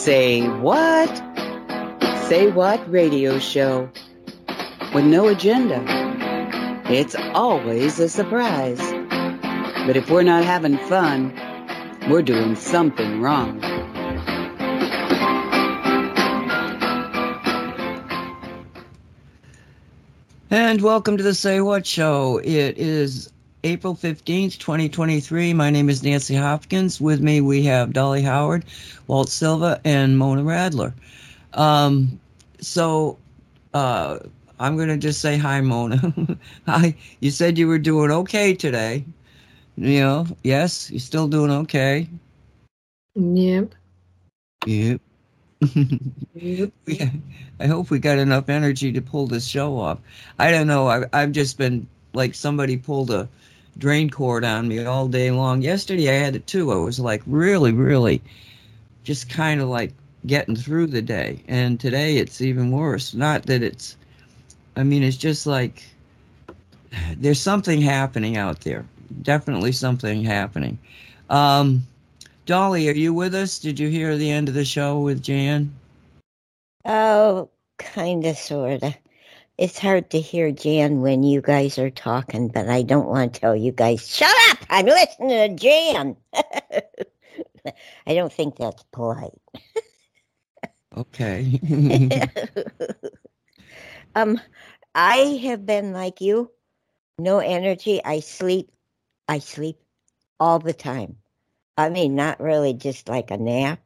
Say what? Say what radio show with no agenda. It's always a surprise. But if we're not having fun, we're doing something wrong. And welcome to the Say What Show. It is April 15th, 2023. My name is Nancy Hopkins. With me, we have Dolly Howard, Walt Silva, and Mona Radler. Um, so uh, I'm going to just say hi, Mona. hi. You said you were doing okay today. You know, yes, you're still doing okay. Yep. Yep. Yep. Yeah, I hope we got enough energy to pull this show off. I don't know. I, I've just been like somebody pulled a drain cord on me all day long. Yesterday I had it too. I was like really, really just kind of like getting through the day. And today it's even worse. Not that it's, I mean, it's just like there's something happening out there. Definitely something happening. Um, Dolly, are you with us? Did you hear the end of the show with Jan? Oh, kind of, sort of. It's hard to hear Jan when you guys are talking, but I don't want to tell you guys, shut up! I'm listening to Jan. I don't think that's polite. Okay. um, I have been like you, no energy. I sleep, I sleep all the time. I mean, not really just like a nap.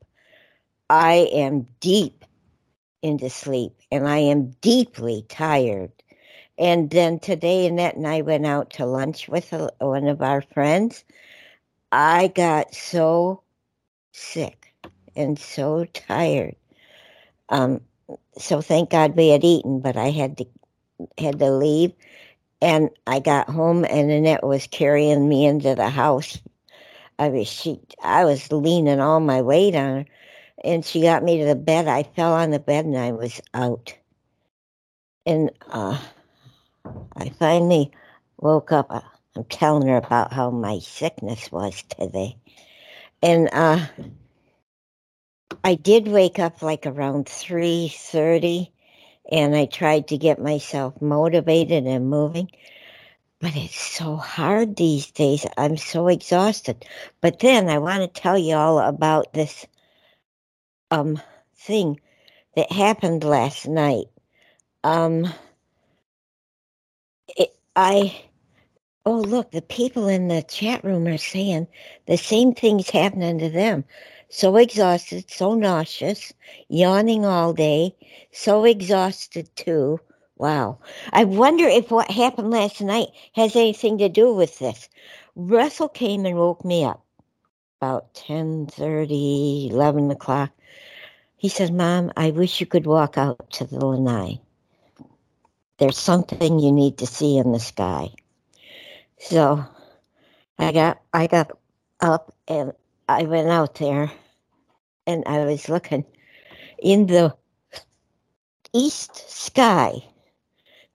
I am deep into sleep and I am deeply tired. And then today, Annette and I went out to lunch with a, one of our friends. I got so sick and so tired. Um, so thank God we had eaten, but I had to had to leave. And I got home, and Annette was carrying me into the house. I was she, I was leaning all my weight on her, and she got me to the bed. I fell on the bed, and I was out. And uh, I finally woke up. uh, I'm telling her about how my sickness was today, and uh, I did wake up like around three thirty, and I tried to get myself motivated and moving. But it's so hard these days. I'm so exhausted. But then I want to tell you all about this um thing that happened last night. Um it, I oh look, the people in the chat room are saying the same things happening to them. So exhausted, so nauseous, yawning all day, so exhausted too. Wow. I wonder if what happened last night has anything to do with this. Russell came and woke me up about 10 30, 11 o'clock. He said, Mom, I wish you could walk out to the lanai. There's something you need to see in the sky. So I got I got up and I went out there and I was looking in the east sky.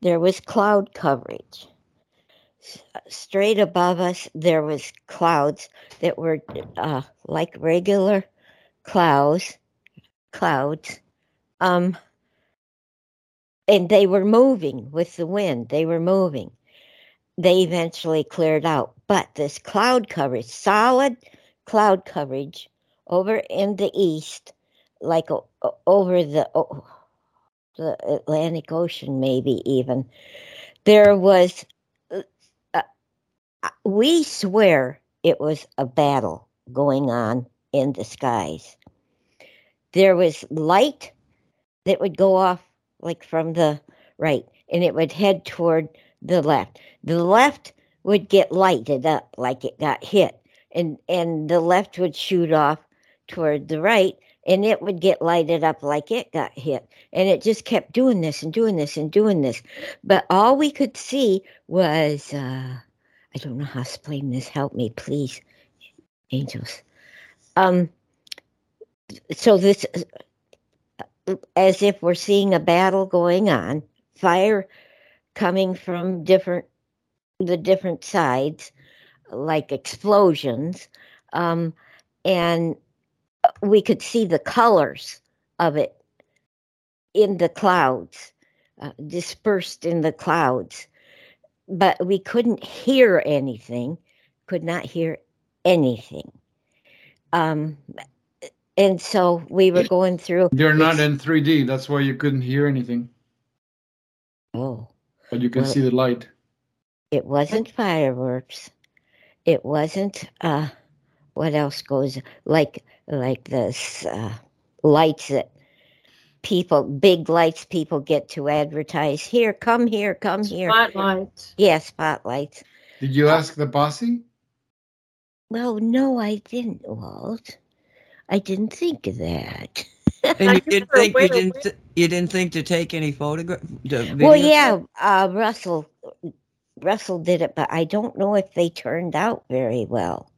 There was cloud coverage. Straight above us, there was clouds that were uh, like regular clouds, clouds, um, and they were moving with the wind. They were moving. They eventually cleared out, but this cloud coverage, solid cloud coverage, over in the east, like over the o- the Atlantic Ocean, maybe even. There was, uh, uh, we swear it was a battle going on in the skies. There was light that would go off like from the right, and it would head toward the left. The left would get lighted up like it got hit, and and the left would shoot off toward the right, and it would get lighted up like it got hit. And it just kept doing this and doing this and doing this. But all we could see was uh, I don't know how to explain this. Help me, please, angels. Um, so this, as if we're seeing a battle going on, fire coming from different the different sides, like explosions, um, and we could see the colors of it in the clouds, uh, dispersed in the clouds, but we couldn't hear anything, could not hear anything. Um, and so we were going through. They're not in 3D. That's why you couldn't hear anything, Oh, but you can Well- see the light. it wasn't fireworks. It wasn't. Uh, what else goes like like this uh, lights that people big lights people get to advertise here come here come here Spotlights. yeah spotlights Did you ask the posse well no i didn't walt i didn't think of that. And you didn't think you didn't th- you didn't think to take any photograph? well yeah uh, russell russell did it but i don't know if they turned out very well.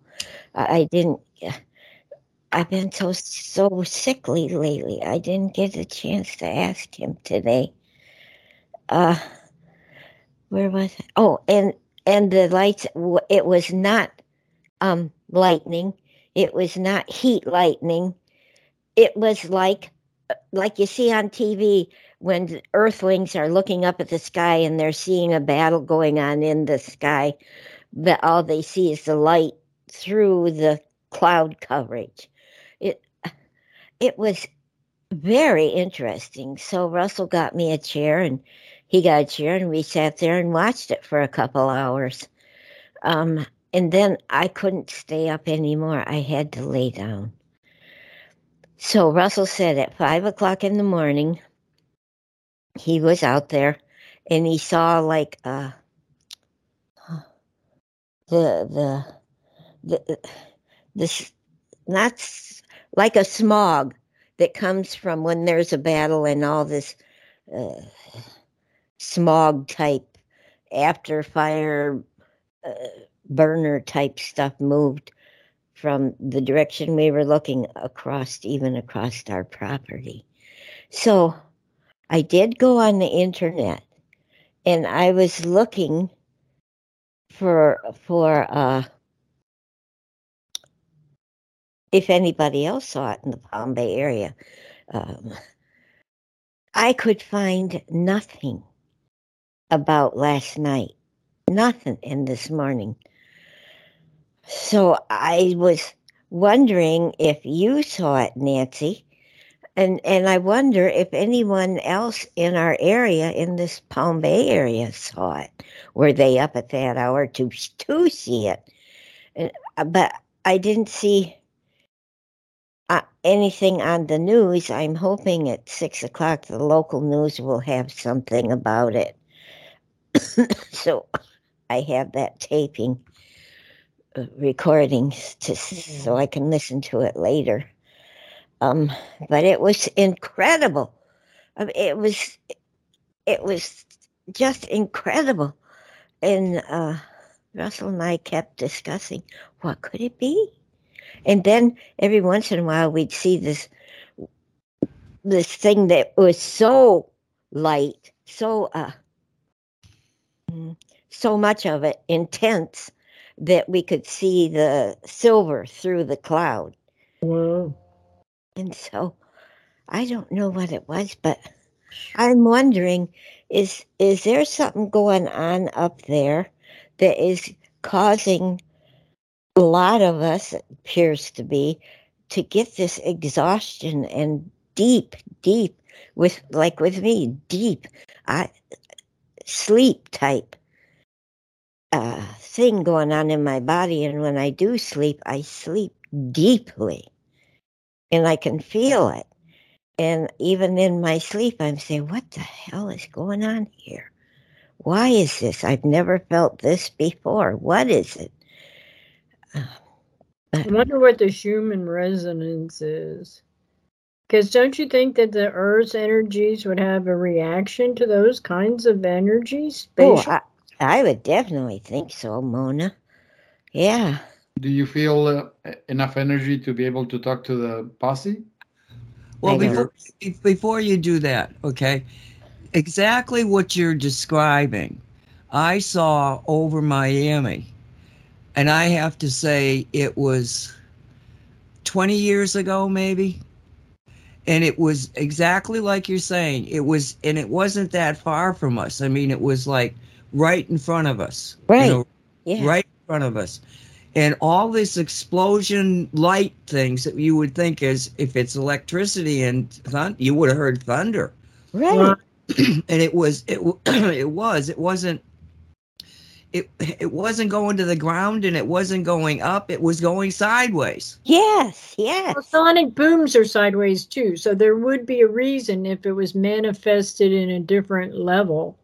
I, I didn't i've been so so sickly lately i didn't get a chance to ask him today. Uh where was it? oh and and the lights it was not um lightning it was not heat lightning. It was like like you see on tv when earthlings are looking up at the sky and they're seeing a battle going on in the sky but all they see is the light through the cloud coverage. It it was very interesting. So russell got me a chair and he got a chair and we sat there and watched it for a couple hours. Um, and then i couldn't stay up anymore. I had to lay down. So russell said at five o'clock in the morning he was out there and he saw like uh the the the this not like a smog that comes from when there's a battle and all this uh, smog type after fire uh, burner type stuff moved from the direction we were looking across even across our property so I did go on the internet and I was looking for for uh if anybody else saw it in the Palm Bay area. Um, I could find nothing about last night. Nothing in this morning. So I was wondering if you saw it, Nancy and and I wonder if anyone else in our area in this Palm Bay area saw it. Were they up at that hour to to see it? Uh, but I didn't see uh, anything on the news. I'm hoping at six o'clock the local news will have something about it. so I have that taping uh, recording to so I can listen to it later. Um, but it was incredible. I mean, It was, it was just incredible. And uh, Russell and I kept discussing what could it be, and then every once in a while we'd see this, this thing that was so light, so uh, mm, so much of it intense that we could see the silver through the cloud. Whoa. And so I don't know what it was, but I'm wondering is is there something going on up there that is causing a lot of us, it appears to be, to get this exhaustion and deep, deep with like with me, deep I sleep type uh thing going on in my body and when I do sleep I sleep deeply and I can feel it. And even in my sleep, I'm saying, what the hell is going on here? Why is this? I've never felt this before. What is it? Uh, I wonder what the Schumann resonance is. Because don't you think that the Earth's energies would have a reaction to those kinds of energies? oh, Spatial- I would definitely think so, Mona. Yeah. Do you feel uh, enough energy to be able to talk to the posse? Well, before before you do that, okay, exactly what you're describing, I saw over Miami, and I have to say it was 20 years ago, maybe. And it was exactly like you're saying. It was, and it wasn't that far from us. I mean, it was like right in front of us. you Right. know, Yeah. right in front of us. And all this explosion light things that you would think is if it's electricity and thun- you would have heard thunder. Right. and it was it it was it wasn't it it wasn't going to the ground and it wasn't going up it was going sideways Yes. Yes. Well, sonic booms are sideways too, so there would be a reason if it was manifested in a different level,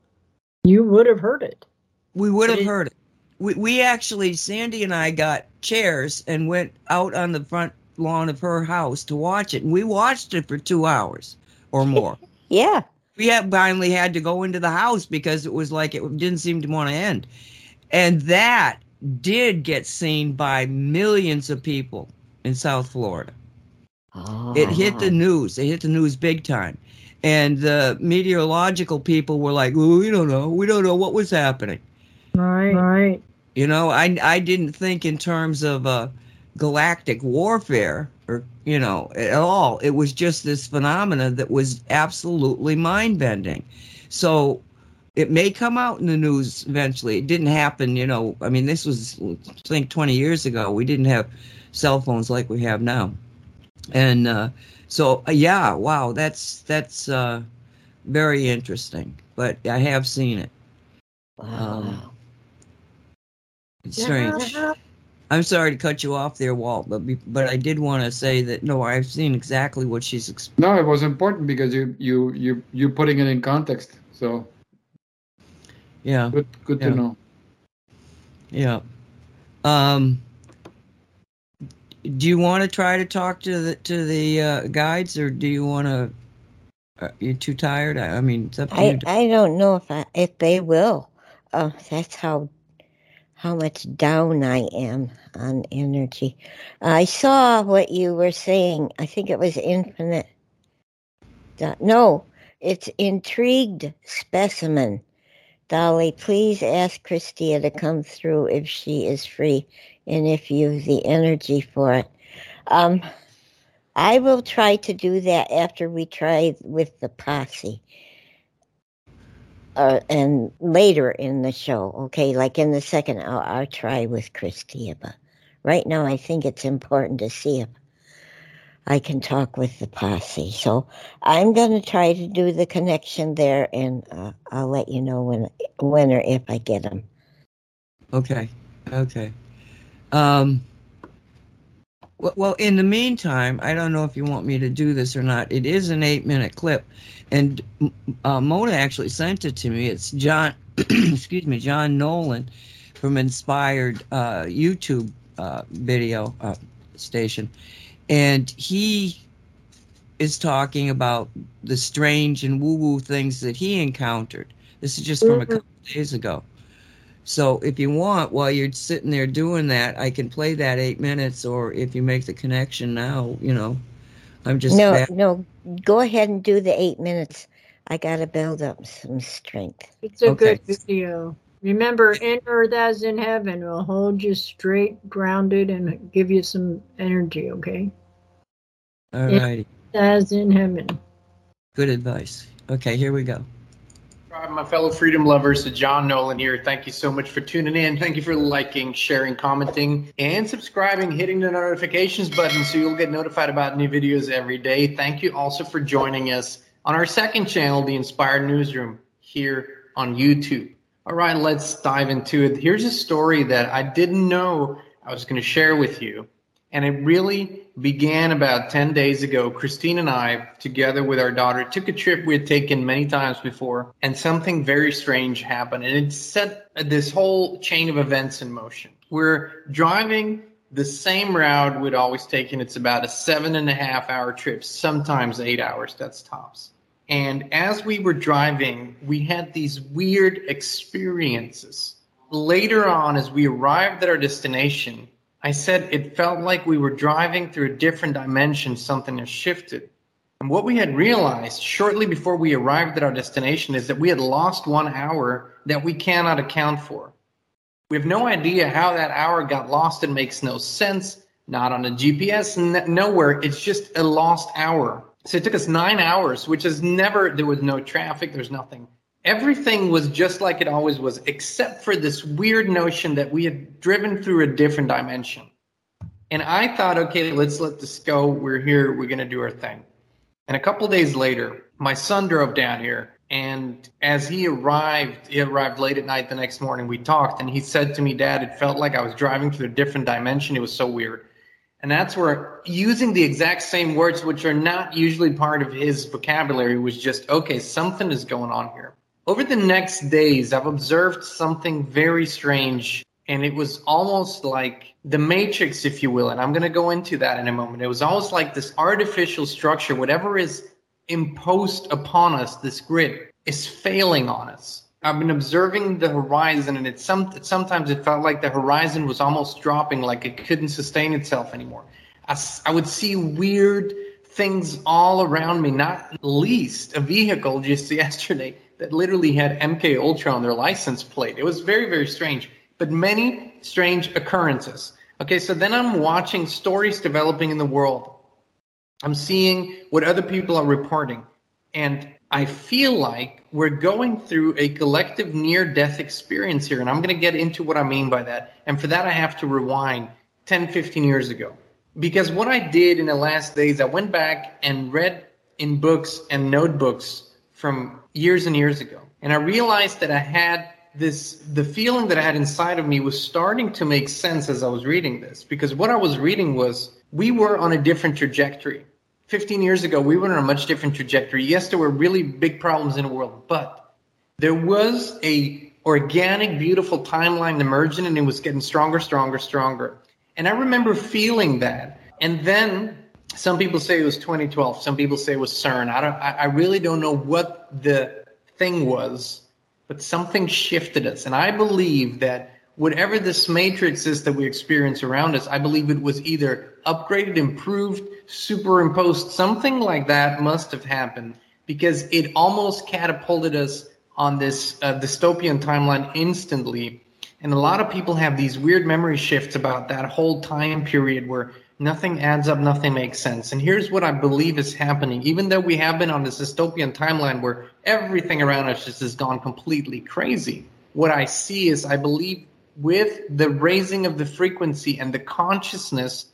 you would have heard it. we would have heard it. We, we actually sandy and i got chairs and went out on the front lawn of her house to watch it. And we watched it for two hours or more. Yeah. we had finally had to go into the house because it was like it didn't seem to want to end. And that did get seen by millions of people in south florida. It hit the ah. news. It hit the news big time and the meteorological people were like well, we don't know. We don't know what was happening. Right. Right. you know i i didn't think in terms of uh galactic warfare or you know at all. It was just this phenomena that was absolutely mind-bending. So it may come out in the news eventually. It didn't happen you know. I mean this was i think 20 years ago. We didn't have cell phones like we have now. And uh so uh, yeah wow that's that's uh very interesting but i have seen it Wow. um, it's strange I'm sorry to cut you off there, Walt, but be, but I did want to say that no, I've seen exactly what she's. Exp- No, it was important because you you you you putting it in context. So yeah, good good Yeah. to know. yeah. Um, do you want to try to talk to the to the uh, guides, or do you want to? Uh, you're too tired. I, I mean, it's up to I you. I don't know if I, if they will. Uh, that's how how much down I am on energy. I saw what you were saying. I think it was infinite. No, it's intrigued specimen. Dolly, please ask Christia to come through if she is free and if you've the energy for it. Um, I will try to do that after we try with the posse. Uh, and later in the show, okay, like in the second hour, I'll try with Christia. But right now, I think it's important to see if I can talk with the posse. So I'm going to try to do the connection there, and uh, I'll let you know when, when or if I get them. Okay, okay. Um. Well, in the meantime, I don't know if you want me to do this or not. It is an eight-minute clip, and uh, Mona actually sent it to me. It's John, excuse me, John Nolan from Inspired uh, YouTube uh, video uh, station, and he is talking about the strange and woo-woo things that he encountered. This is just from a Mhm. couple days ago. So if you want, while you're sitting there doing that, I can play that eight minutes, or if you make the connection now, you know, I'm just no, back- no, go ahead and do the eight minutes. I got to build up some strength. It's a Okay. good video. Remember, in earth as in heaven will hold you straight, grounded, and give you some energy, okay? All Yeah. righty. As in heaven. Good advice. Okay, here we go. My fellow freedom lovers, John Nolan here. Thank you so much for tuning in. Thank you for liking, sharing, commenting, and subscribing, hitting the notifications button so you'll get notified about new videos every day. Thank you also for joining us on our second channel, The Inspired Newsroom, here on YouTube. All right, let's dive into it. Here's a story that I didn't know I was going to share with you. And it really began about 10 days ago. Christine and I, together with our daughter, took a trip we had taken many times before, and something very strange happened. And it set this whole chain of events in motion. We're driving the same route we'd always taken. It's about a seven and a half hour trip, sometimes eight hours, that's tops. And as we were driving, we had these weird experiences. Later on, as we arrived at our destination, I said it felt like we were driving through a different dimension, something has shifted. And what we had realized shortly before we arrived at our destination is that we had lost one hour that we cannot account for. We have no idea how that hour got lost. It makes no sense. not on a GPS, n- nowhere. It's just a lost hour. So it took us nine hours, which is never, there was no traffic, there's nothing. Everything was just like it always was, except for this weird notion that we had driven through a different dimension. And I thought, okay, let's let this go. We're here, we're going to do our thing. And a couple days later, my son drove down here. And as he arrived, he arrived late at night the next morning. We talked, and he said to me, Dad, it felt like I was driving through a different dimension. It was so weird. And that's where using the exact same words, which are not usually part of his vocabulary, was just, okay, something is going on here. Over the next days, I've observed something very strange. And it was almost like the matrix, if you will. And I'm going to go into that in a moment. It was almost like this artificial structure, whatever is imposed upon us, this grid, is failing on us. I've been observing the horizon, and it's some sometimes it felt like the horizon was almost dropping, like it couldn't sustain itself anymore. I, I would see weird things all around me, not least a vehicle just yesterday that literally had MK Ultra on their license plate. It was very very strange, but many strange occurrences. Okay, so then I'm watching stories developing in the world. I'm seeing what other people are reporting, and I feel like we're going through a collective near death experience here. And I'm going to get into what I mean by that. And for that, I have to rewind 10, 15 years ago. Because what I did in the last days, I went back and read in books and notebooks from years and years ago. And I realized that I had this, the feeling that I had inside of me was starting to make sense as I was reading this. Because what I was reading was we were on a different trajectory 15 years ago, we were on a much different trajectory. Yes, there were really big problems in the world, but there was a organic, beautiful timeline emerging, and it was getting stronger, stronger, stronger. And I remember feeling that. And then some people say it was 2012. Some people say it was CERN. I don't. I really don't know what the thing was, but something shifted us. And I believe that whatever this matrix is that we experience around us, I believe it was either upgraded, improved, superimposed, something like that must have happened because it almost catapulted us on this uh, dystopian timeline instantly. And a lot of people have these weird memory shifts about that whole time period where nothing adds up, nothing makes sense. And here's what I believe is happening. Even though we have been on this dystopian timeline where everything around us just has gone completely crazy, what I see is I believe with the raising of the frequency and the consciousness,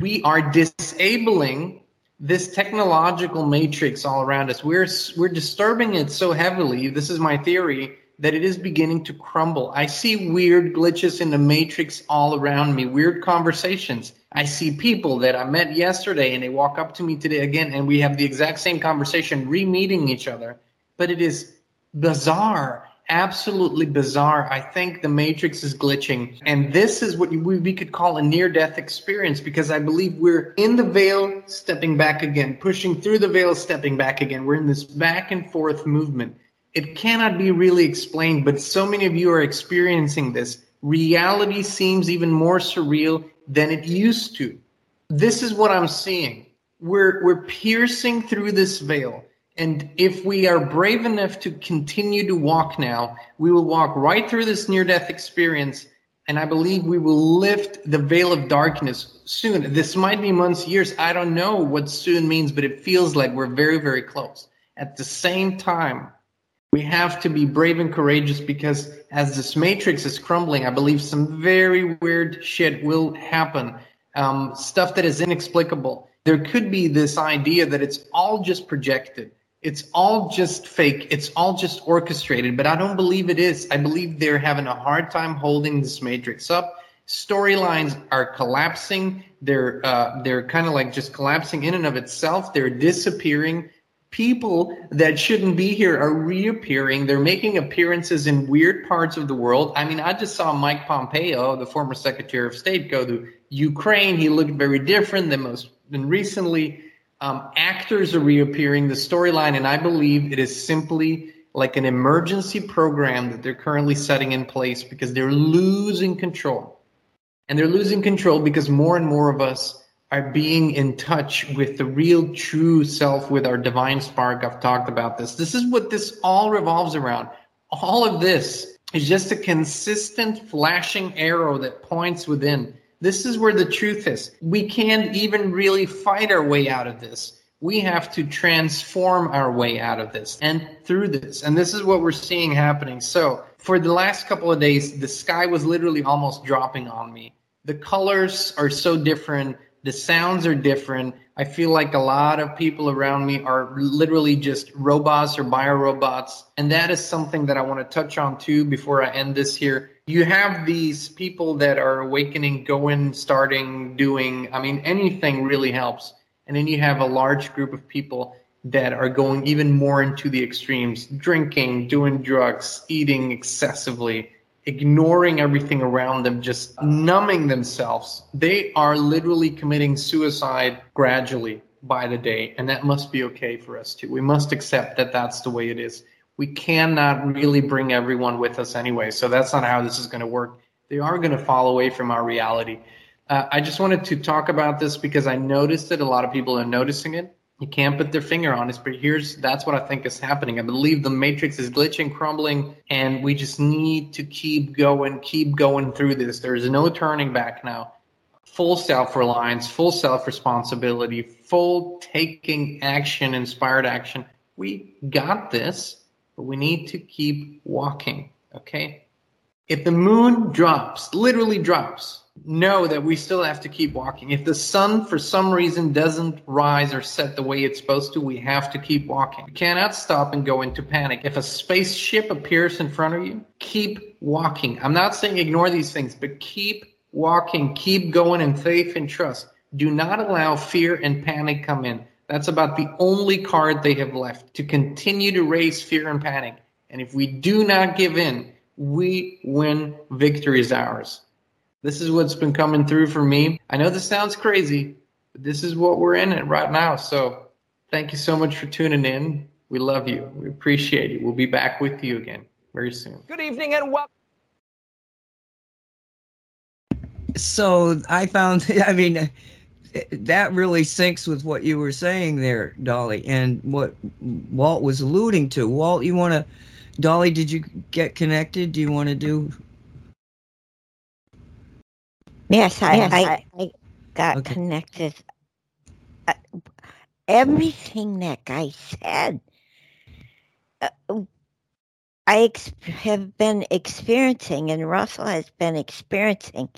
we are disabling this technological matrix all around us. We're we're disturbing it so heavily. This is my theory that it is beginning to crumble. I see weird glitches in the matrix all around me, weird conversations. I see people that I met yesterday and they walk up to me today again and we have the exact same conversation, re-meeting each other. But it is bizarre absolutely bizarre. I think the Matrix is glitching. And this is what we, we could call a near death experience because I believe we're in the veil, stepping back again, pushing through the veil, stepping back again. We're in this back and forth movement. It cannot be really explained, but so many of you are experiencing this. Reality seems even more surreal than it used to. This is what I'm seeing. We're, we're piercing through this veil and if we are brave enough to continue to walk now, we will walk right through this near death experience. And I believe we will lift the veil of darkness soon. This might be months, years. I don't know what soon means, but it feels like we're very, very close. At the same time, we have to be brave and courageous because as this matrix is crumbling, I believe some very weird shit will happen. Um, stuff that is inexplicable. There could be this idea that it's all just projected it's all just fake. It's all just orchestrated, but I don't believe it is. I believe they're having a hard time holding this matrix up. Storylines are collapsing. They're uh, they're kind of like just collapsing in and of itself. They're disappearing. People that shouldn't be here are reappearing. They're making appearances in weird parts of the world. I mean, I just saw Mike Pompeo, the former Secretary of State, go to Ukraine. He looked very different than most than recently. Um, actors are reappearing, the storyline, and I believe it is simply like an emergency program that they're currently setting in place because they're losing control. And they're losing control because more and more of us are being in touch with the real true self, with our divine spark. I've talked about this. This is what this all revolves around. All of this is just a consistent flashing arrow that points within This is where the truth is. We can't even really fight our way out of this. We have to transform our way out of this and through this. And this is what we're seeing happening. So, for the last couple of days, the sky was literally almost dropping on me. The colors are so different, the sounds are different. I feel like a lot of people around me are literally just robots or biorobots. And that is something that I want to touch on too before I end this here. You have these people that are awakening, going, starting, doing. I mean, anything really helps. And then you have a large group of people that are going even more into the extremes drinking, doing drugs, eating excessively, ignoring everything around them, just numbing themselves. They are literally committing suicide gradually by the day. And that must be okay for us too. We must accept that that's the way it is. We cannot really bring everyone with us anyway. So that's not how this is going to work. They are going to fall away from our reality. Uh, I just wanted to talk about this because I noticed that a lot of people are noticing it you can't put their finger on it, but here's that's what I think is happening. I believe the matrix is glitching, crumbling, and we just need to keep going, keep going through this. There's no turning back now. Full self reliance, full self responsibility, full taking action, inspired action. We got this, but we need to keep walking. Okay? If the moon drops, literally drops, know that we still have to keep walking. If the sun, for some reason, doesn't rise or set the way it's supposed to, we have to keep walking. Cannot stop and go into panic. If a spaceship appears in front of you, keep walking. I'm not saying ignore these things, but keep walking, keep going in faith and trust. Do not allow fear and panic come in. That's about the only card they have left to continue to raise fear and panic. And if we do not give in, we win. Victory is ours. This is what's been coming through for me. I know this sounds crazy, but this is what we're in it right now. So thank you so much for tuning in. We love you. We appreciate you. We'll be back with you again very soon. Good evening and welcome. So I found, I mean, that really syncs with what you were saying there, Dolly, and what Walt was alluding to. Walt, you want to, Dolly, did you get connected? Do you want to do Yes, I, yes, I, I, got okay. connected. Uh, everything that guy said, uh, I ex- have been experiencing, and Russell has been experiencing.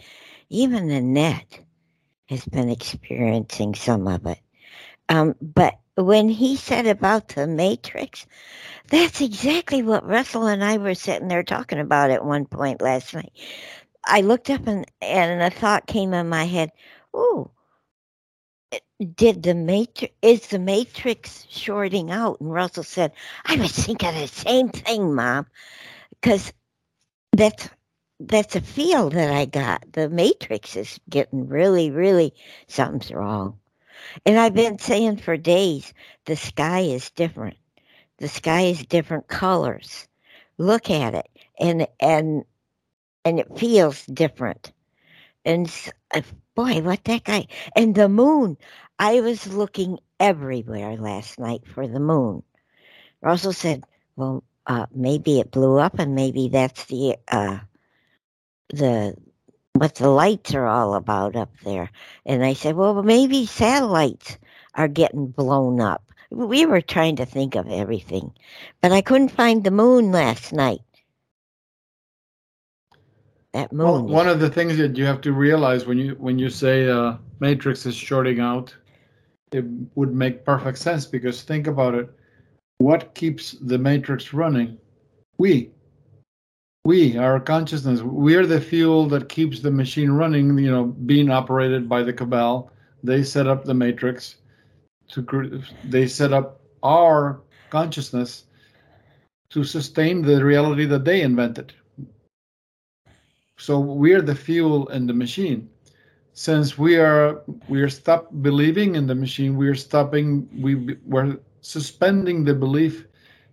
Even Annette has been experiencing some of it. Um, but when he said about the Matrix, that's exactly what Russell and I were sitting there talking about at one point last night. I looked up and and a thought came in my head. Ooh, eh, did the matrix is the matrix shorting out? And Russell said, I was thinking the same thing, Mom, because that's that's a feel that I got. The matrix is getting really, really something's wrong. And I've been saying for days, the sky is different. The sky is different colors. Look at it. And and and it feels different. And uh, boy, what that guy and the moon. I was looking everywhere last night for the moon. Russell said, "Well, uh, maybe it blew up, and maybe that's the uh, the what the lights are all about up there." And I said, "Well, maybe satellites are getting blown up." We were trying to think of everything, but I couldn't find the moon last night that moon. Well, one of the things that you have to realize when you when you say uh, matrix is shorting out, it would make perfect sense because think about it. What keeps the matrix running? We. We, our consciousness, we are the fuel that keeps the machine running. You know, being operated by the cabal. They set up the matrix. To they set up our consciousness to sustain the reality that they invented so we're the fuel in the machine. Since we are we are stop believing in the machine, we are stopping. We we're suspending the belief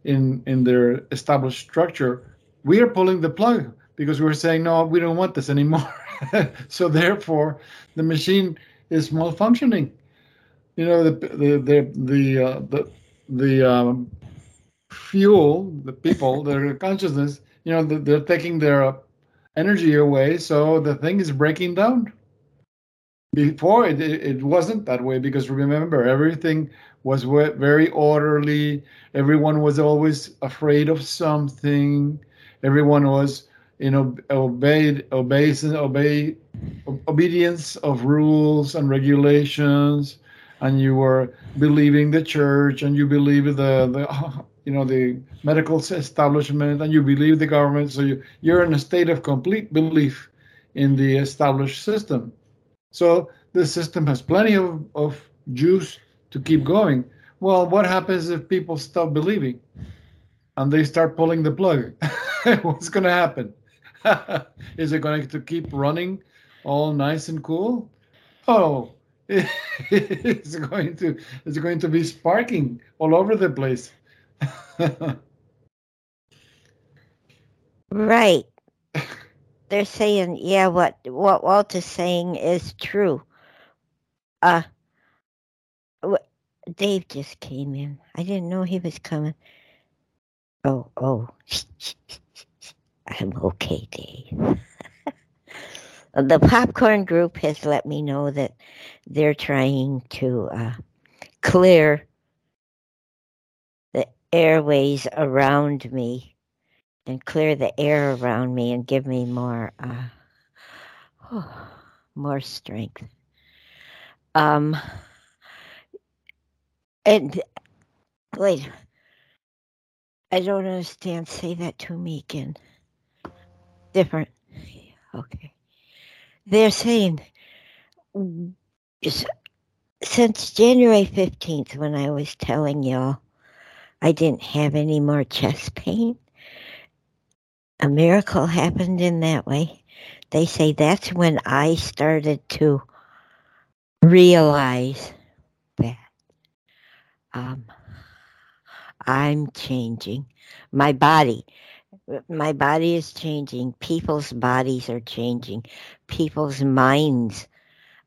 in in their established structure. We are pulling the plug because we're saying no, we don't want this anymore. so therefore, the machine is malfunctioning. You know the the the the uh, the, the um, fuel, the people, their consciousness. You know they're taking their energy away, so the thing is breaking down. before it, it wasn't that way because remember everything was very orderly. Everyone was always afraid of something. Everyone was you know obeyed obeys obey obedience of rules and regulations. And you were believing the church and you believe the the you know the medical establishment and you believe the government so you, you're in a state of complete belief in the established system. So the system has plenty of, of juice to keep going. Well what happens if people stop believing and they start pulling the plug? What's going to happen? Is it going to keep running all nice and cool? Oh it's going to it's going to be sparking all over the place right. They're saying, yeah, what what Walter's saying is true. Uh, Dave just came in. I didn't know he was coming. Oh, oh. I'm okay, Dave. the popcorn group has let me know that they're trying to uh, clear airways around me and clear the air around me and give me more uh, oh, more strength. Um, and wait, I don't understand. Say that to me again. Different. Okay. They're saying since January 15th, when I was telling y'all I didn't have any more chest pain. A miracle happened in that way. They say that's when I started to realize that um, I'm changing. My body, my body is changing. People's bodies are changing. People's minds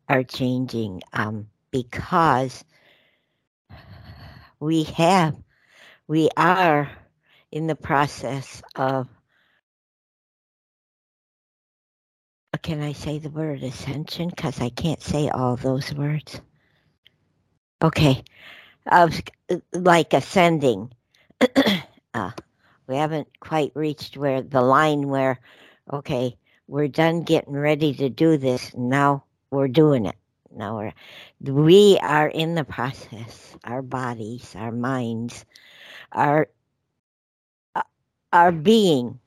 are changing um, because we have we are in the process of uh, can I say the word ascension? Because I can't say all those words. Okay. Of like ascending. uh, we haven't quite reached where the line where, okay, we're done getting ready to do this. Now we're doing it. Now we're, we are in the process, our bodies, our minds our uh, our being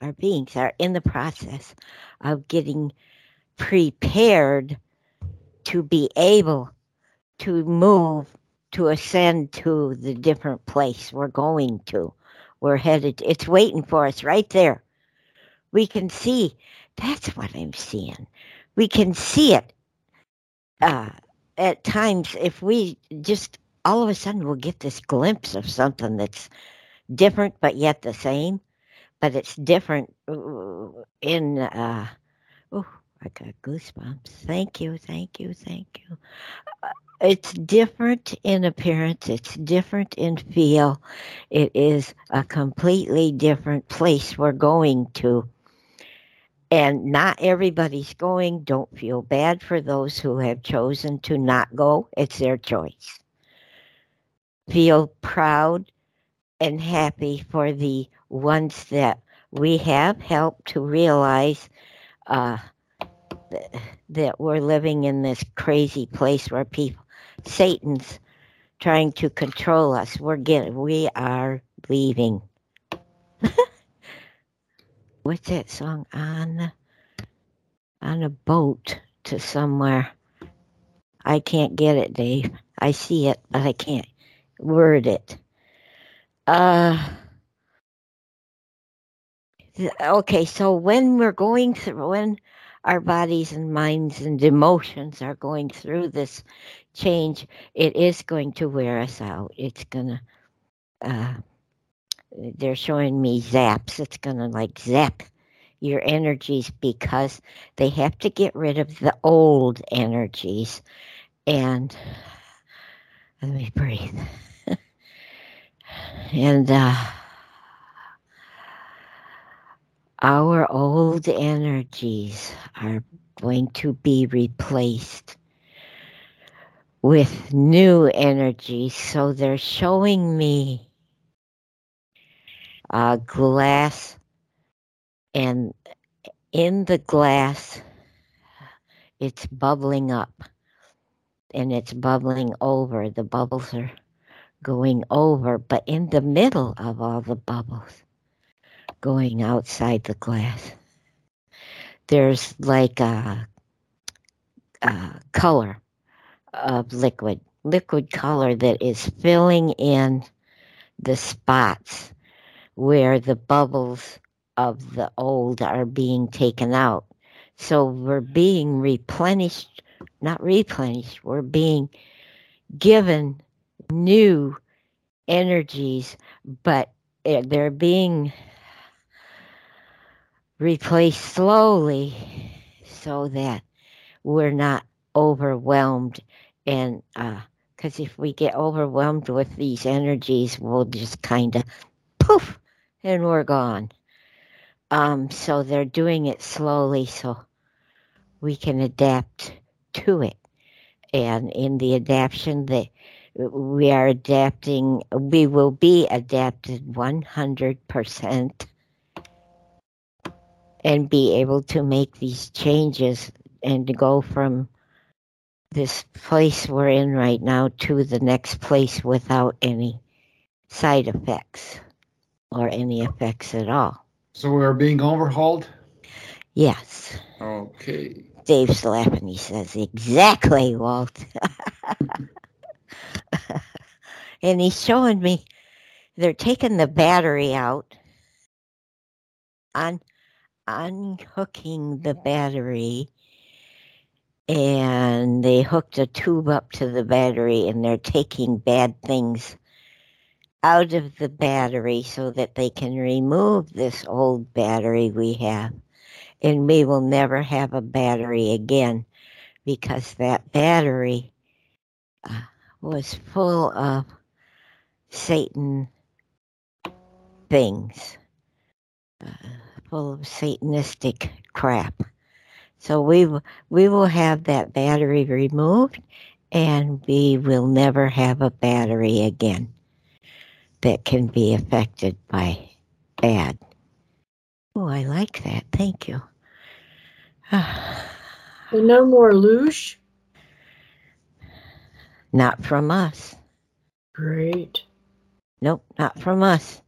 our beings are in the process of getting prepared to be able to move to ascend to the different place we're going to we're headed it's waiting for us right there. We can see that's what i'm seeing. We can see it uh, at times if we just all of a sudden we'll get this glimpse of something that's different but yet the same but it's different in uh oh i got goosebumps. Thank you thank you thank you. Uh, it's different in appearance it's different in feel. It is a completely different place we're going to. And not everybody's going. Don't feel bad for those who have chosen to not go. It's their choice feel proud and happy for the ones that we have helped to realize uh, th- that we're living in this crazy place where people, Satan's trying to control us. We're getting, we are leaving. What's that song on? On a boat to somewhere. I can't get it, Dave. I see it, but I can't word it. Uh, okay, so when we're going through, when our bodies and minds and emotions are going through this change, it is going to wear us out. It's going to, uh, they're showing me zaps. It's going to like zap your energies because they have to get rid of the old energies. And let me breathe and uh, our old energies are going to be replaced with new energy. So they're showing me a glass, and in the glass, it's bubbling up and it's bubbling over. The bubbles are going over, but in the middle of all the bubbles, going outside the glass, there's like a, a color of liquid, liquid color that is filling in the spots where the bubbles of the old are being taken out. So we're being replenished, not replenished, we're being given new energies, but eh, they're being replaced slowly so that we're not overwhelmed. And because uh, if we get overwhelmed with these energies we'll just kind of poof and we're gone. Um, so they're doing it slowly so we can adapt to it. And in the adaptation that we are adapting we will be adapted 100% and be able to make these changes and to go from this place we're in right now to the next place without any side effects or any effects at all. So we're being overhauled? Yes. Okay. Dave's laughing. He says, Exactly, Walt. and he's showing me they're taking the battery out, on unhooking the battery and they hooked a tube up to the battery and they're taking bad things out of the battery so that they can remove this old battery we have. And we will never have a battery again because that battery uh, was full of Satan things, uh, full of Satanistic crap. So we we will have that battery removed, and we will never have a battery again that can be affected by bad. Oh, I like that. Thank you. no more loosh? Not from us. Great. Nope, not from us.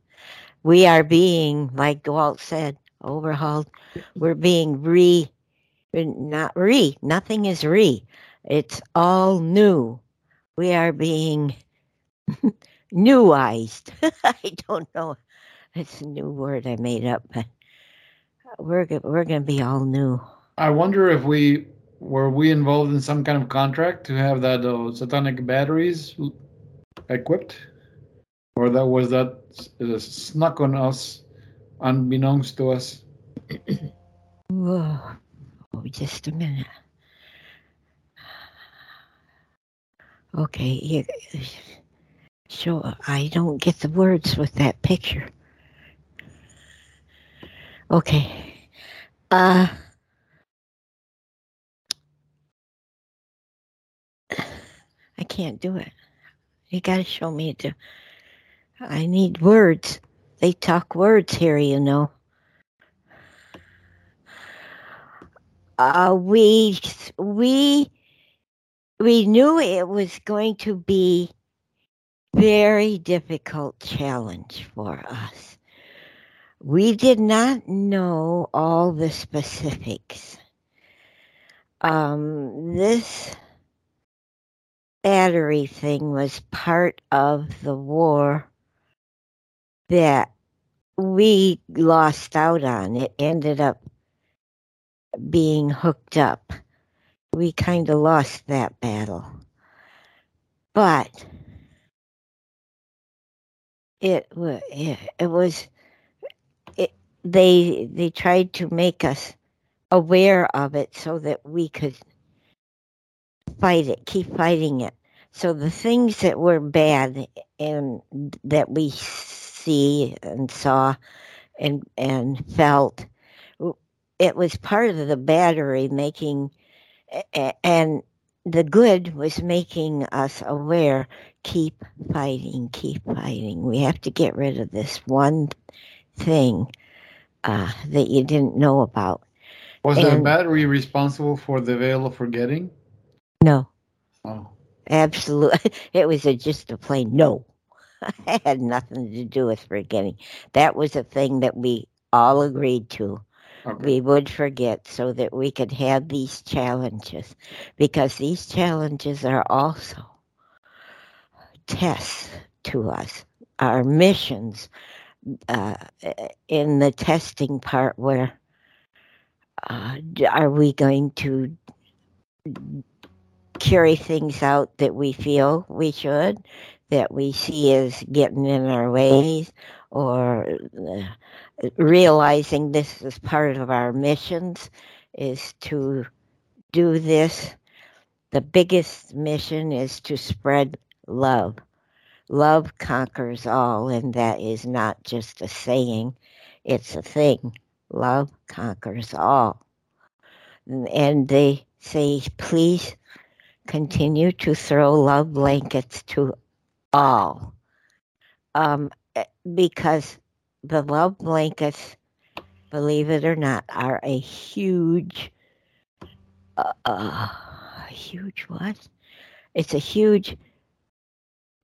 We are being, like Walt said, overhauled. We're being re not re. Nothing is re. It's all new. We are being newized. I don't know. It's a new word I made up, but we're we're going to be all new. I wonder if we were we involved in some kind of contract to have that uh, satanic batteries equipped, or that was that uh, snuck on us, unbeknownst to us. Whoa. Oh, just a minute. Okay, sure, I don't get the words with that picture. Okay. Uh, I can't do it. You got to show me to. I need words. They talk words here, you know. uh, we we we knew it was going to be very difficult challenge for us. We did not know all the specifics. Um, this battery thing was part of the war that we lost out on. It ended up being hooked up. We kind of lost that battle. But it, it, it was it, they they tried to make us aware of it so that we could fight it, keep fighting it. So the things that were bad and that we see and saw and and felt it was part of the battery making, and the good was making us aware keep fighting, keep fighting. We have to get rid of this one thing uh, that you didn't know about. Was and, the battery responsible for the veil of forgetting? No. Oh. Absolutely. It was a, just a plain no. it had nothing to do with forgetting. That was a thing that we all agreed to. Okay. We would forget so that we could have these challenges because these challenges are also tests to us, our missions uh, in the testing part where uh, are we going to carry things out that we feel we should, that we see as getting in our ways, or uh, realizing this is part of our missions is to do this. The biggest mission is to spread love. Love conquers all, and that is not just a saying, it's a thing. Love conquers all. And they say, please continue to throw love blankets to all. Um, eh, because the love blankets, believe it or not, are a huge, uh, uh, huge what? It's a huge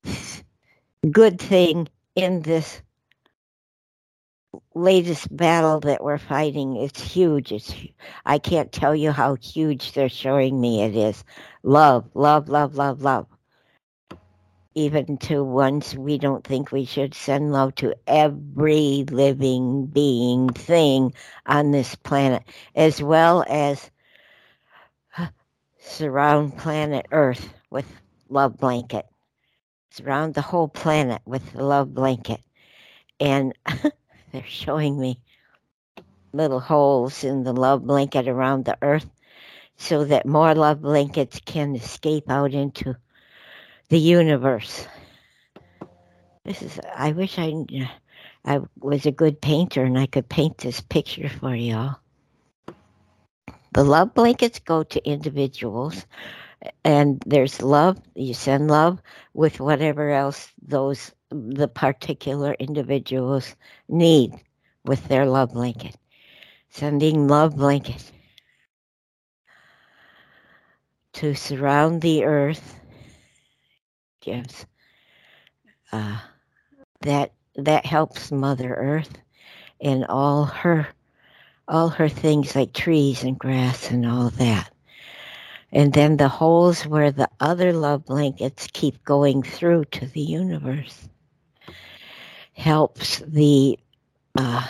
good thing in this latest battle that we're fighting it's huge. It's i can't tell you how huge they're showing me it is. Love love love love love. Even to ones we don't think we should send love to every living being thing on this planet as well as surround planet earth with love blanket. Surround the whole planet with the love blanket. And They're showing me little holes in the love blanket around the earth so that more love blankets can escape out into the universe. This is, I wish I, I was a good painter and I could paint this picture for y'all. The love blankets go to individuals and there's love, you send love with whatever else those the particular individuals need with their love blanket. Sending love blanket to surround the earth gives uh, that that helps Mother Earth and all her all her things like trees and grass and all that. And then the holes where the other love blankets keep going through to the universe helps the uh,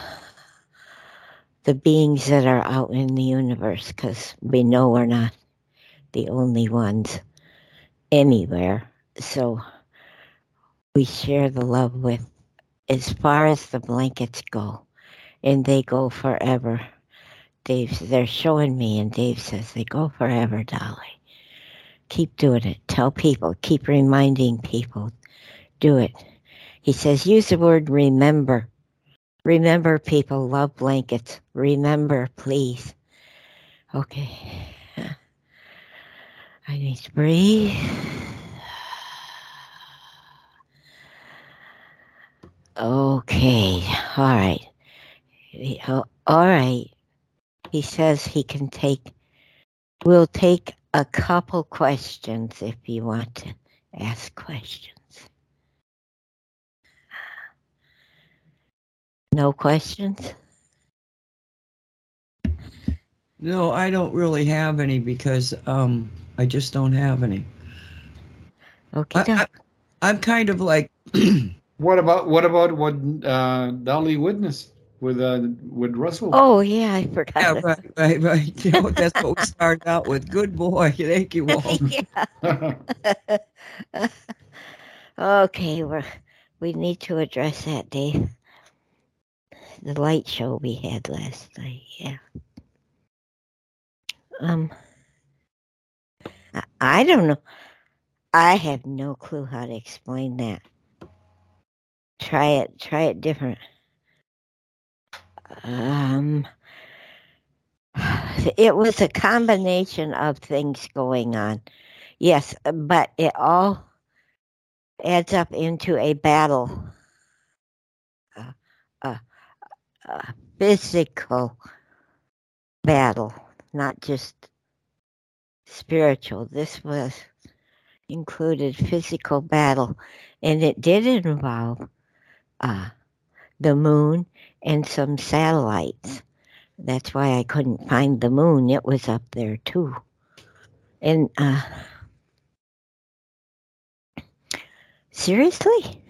the beings that are out in the universe because we know we're not the only ones anywhere. So we share the love with as far as the blankets go, and they go forever. Dave, they're showing me, and Dave says they go forever, Dolly. Keep doing it. Tell people. Keep reminding people. Do it. He says, use the word remember. Remember, people love blankets. Remember, please. Okay. I need to breathe. Okay. All right. All right. He says he can take, we'll take a couple questions if you want to ask questions. No questions? No, I don't really have any because um, I just don't have any. Okay. I, am kind of like. what about what about what uh, Dolly witnessed with uh, with Russell? Oh yeah, I forgot. Yeah, right, right, right. You know, that's what we started out with. Good boy, thank you, Walt. okay, we we need to address that, Dave the light show we had last night. Yeah. Um, I, I don't know. I have no clue how to explain that. Try it. Try it different. Um, it was a combination of things going on. Yes, but it all adds up into a battle, a, a, a physical battle, not just spiritual. This was included physical battle, and it did involve uh, the moon and some satellites. That's why I couldn't find the moon. It was up there too. And uh, seriously,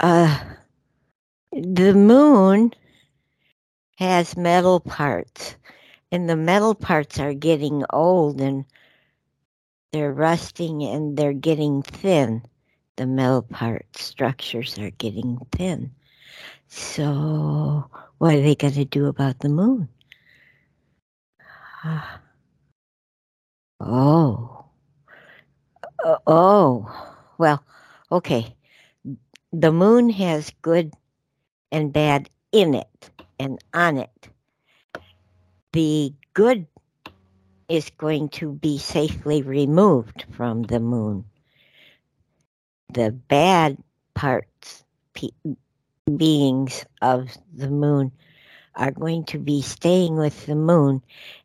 uh, the moon has metal parts, and the metal parts are getting old and they're rusting and they're getting thin. The metal part structures are getting thin. So, what are they going to do about the moon? Oh. Uh, oh. Well, okay. The moon has good and bad in it and on it. The good is going to be safely removed from the moon. The bad parts, beings of the moon, are going to be staying with the moon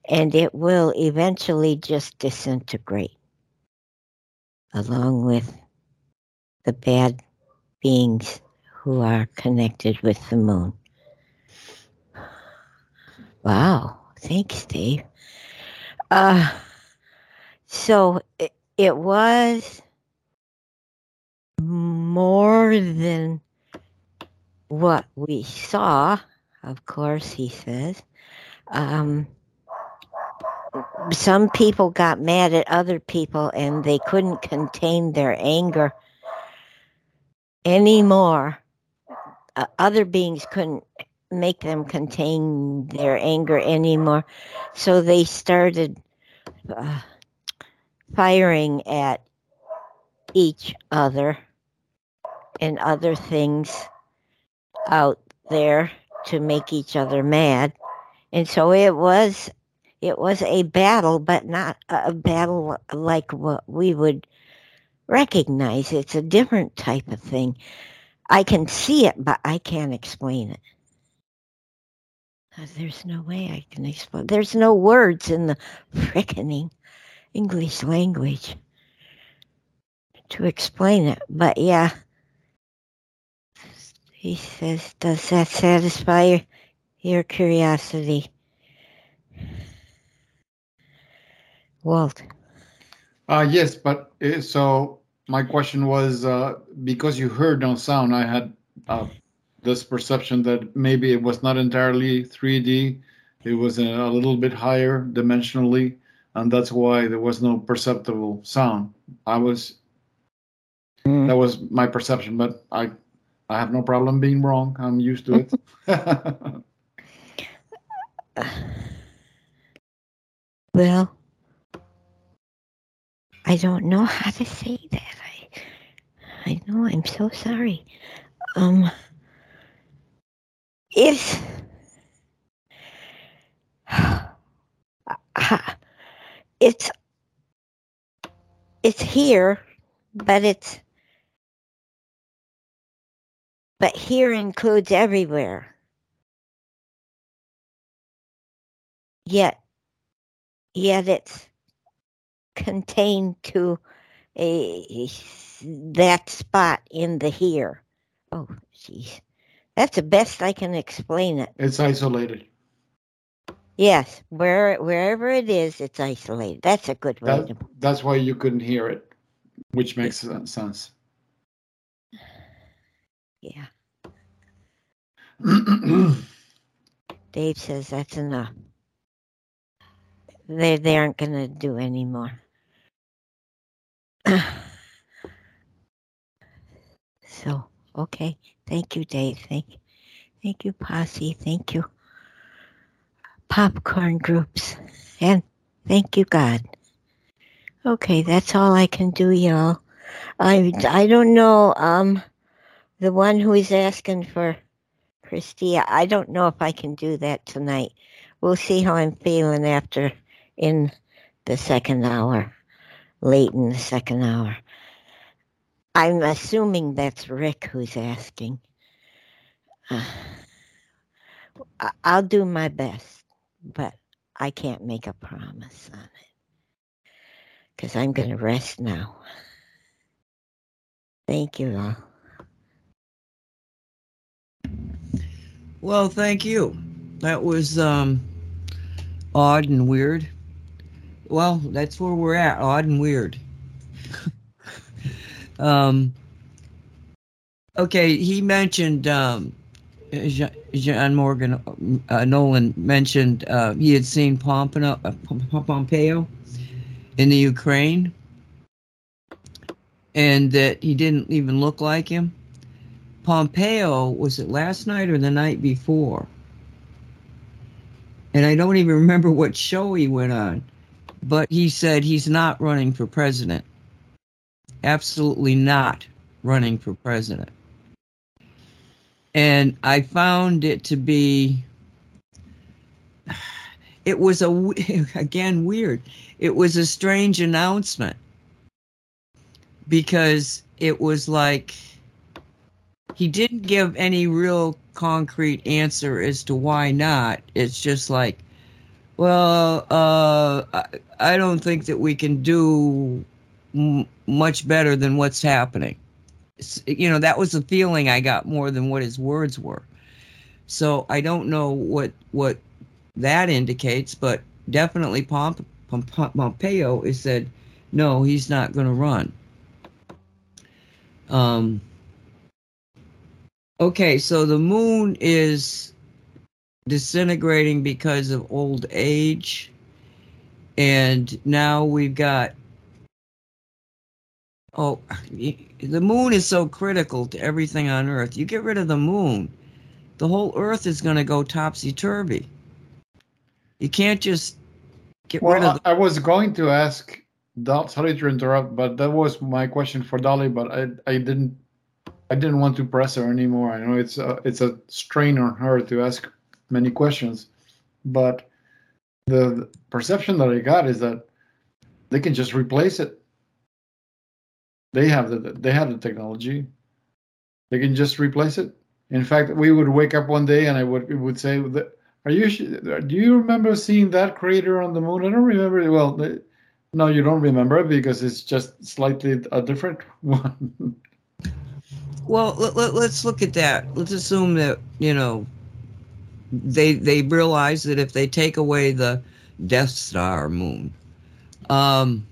and it will eventually just disintegrate along with the bad beings who are connected with the moon. Wow, thanks, Dave. Uh, so it, it was more than what we saw, of course, he says. Um, some people got mad at other people and they couldn't contain their anger anymore. Uh, other beings couldn't make them contain their anger anymore. So they started uh, firing at each other and other things out there to make each other mad. And so it was it was a battle, but not a battle like what we would recognize. It's a different type of thing. I can see it, but I can't explain it. Uh, there's no way I can explain. There's no words in the frickening English language to explain it. But yeah, he says, does that satisfy your curiosity? Walt. Uh, yes, but uh, so my question was uh, because you heard no sound, I had uh, this perception that maybe it was not entirely 3D. It was a, a little bit higher dimensionally, and that's why there was no perceptible sound. I was mm. that was my perception, but I I have no problem being wrong. I'm used to it. well, I don't know how to say that. I I know I'm so sorry. Um if it's it's here, but it's but here includes everywhere. Yet yet it's contained to a that spot in the here. Oh, jeez. That's the best I can explain it. It's isolated. Yes, where wherever it is, it's isolated. That's a good way that, to. That's why you couldn't hear it, which makes sense. Yeah. Dave says that's enough. They they aren't going to do anymore. so okay. Thank you, Dave. Thank, thank you, Posse. Thank you, popcorn groups, and thank you, God. Okay, that's all I can do, y'all. I I don't know. Um, the one who is asking for Christy, I don't know if I can do that tonight. We'll see how I'm feeling after in the second hour, late in the second hour. I'm assuming that's Rick who's asking. Uh, I'll do my best, but I can't make a promise on it because I'm going to rest now. Thank you all. Well, thank you. That was um, odd and weird. Well, that's where we're at. Odd and weird. um, okay, he mentioned um, Jean Jean Morgan uh, Nolan mentioned uh, he had seen Pompano, uh, Pompeo in the Ukraine, and that he didn't even look like him. Pompeo was it last night or the night before? And I don't even remember what show he went on, but he said he's not running for president. Absolutely not running for president. And I found it to be it was a again weird. It was a strange announcement because it was like he didn't give any real concrete answer as to why not. It's just like, well, uh, I, I don't think that we can do m- much better than what's happening. S- You know, that was the feeling I got more than what his words were. So I don't know what what that indicates, but definitely Pomp, Pomp, Pompeo has said no, he's not going to run. Um, Okay, so the moon is disintegrating because of old age. And now we've got. Oh, the moon is so critical to everything on Earth. You get rid of the moon, the whole Earth is going to go topsy turvy. You can't just get rid of. I, I was going to ask Dol. Sorry to interrupt, but that was my question for Dolly. But I, I didn't, I didn't want to press her anymore. I know it's a, it's a strain on her to ask many questions, but the, the perception that I got is that they can just replace it. They have the they have the technology. They can just replace it. In fact, we would wake up one day and I would would say, "Are you? Do you remember seeing that crater on the moon?" I don't remember. Well, no, you don't remember because it's just slightly a different one. Well, let, let, let's look at that. Let's assume that you know they they realize that if they take away the Death Star moon, um,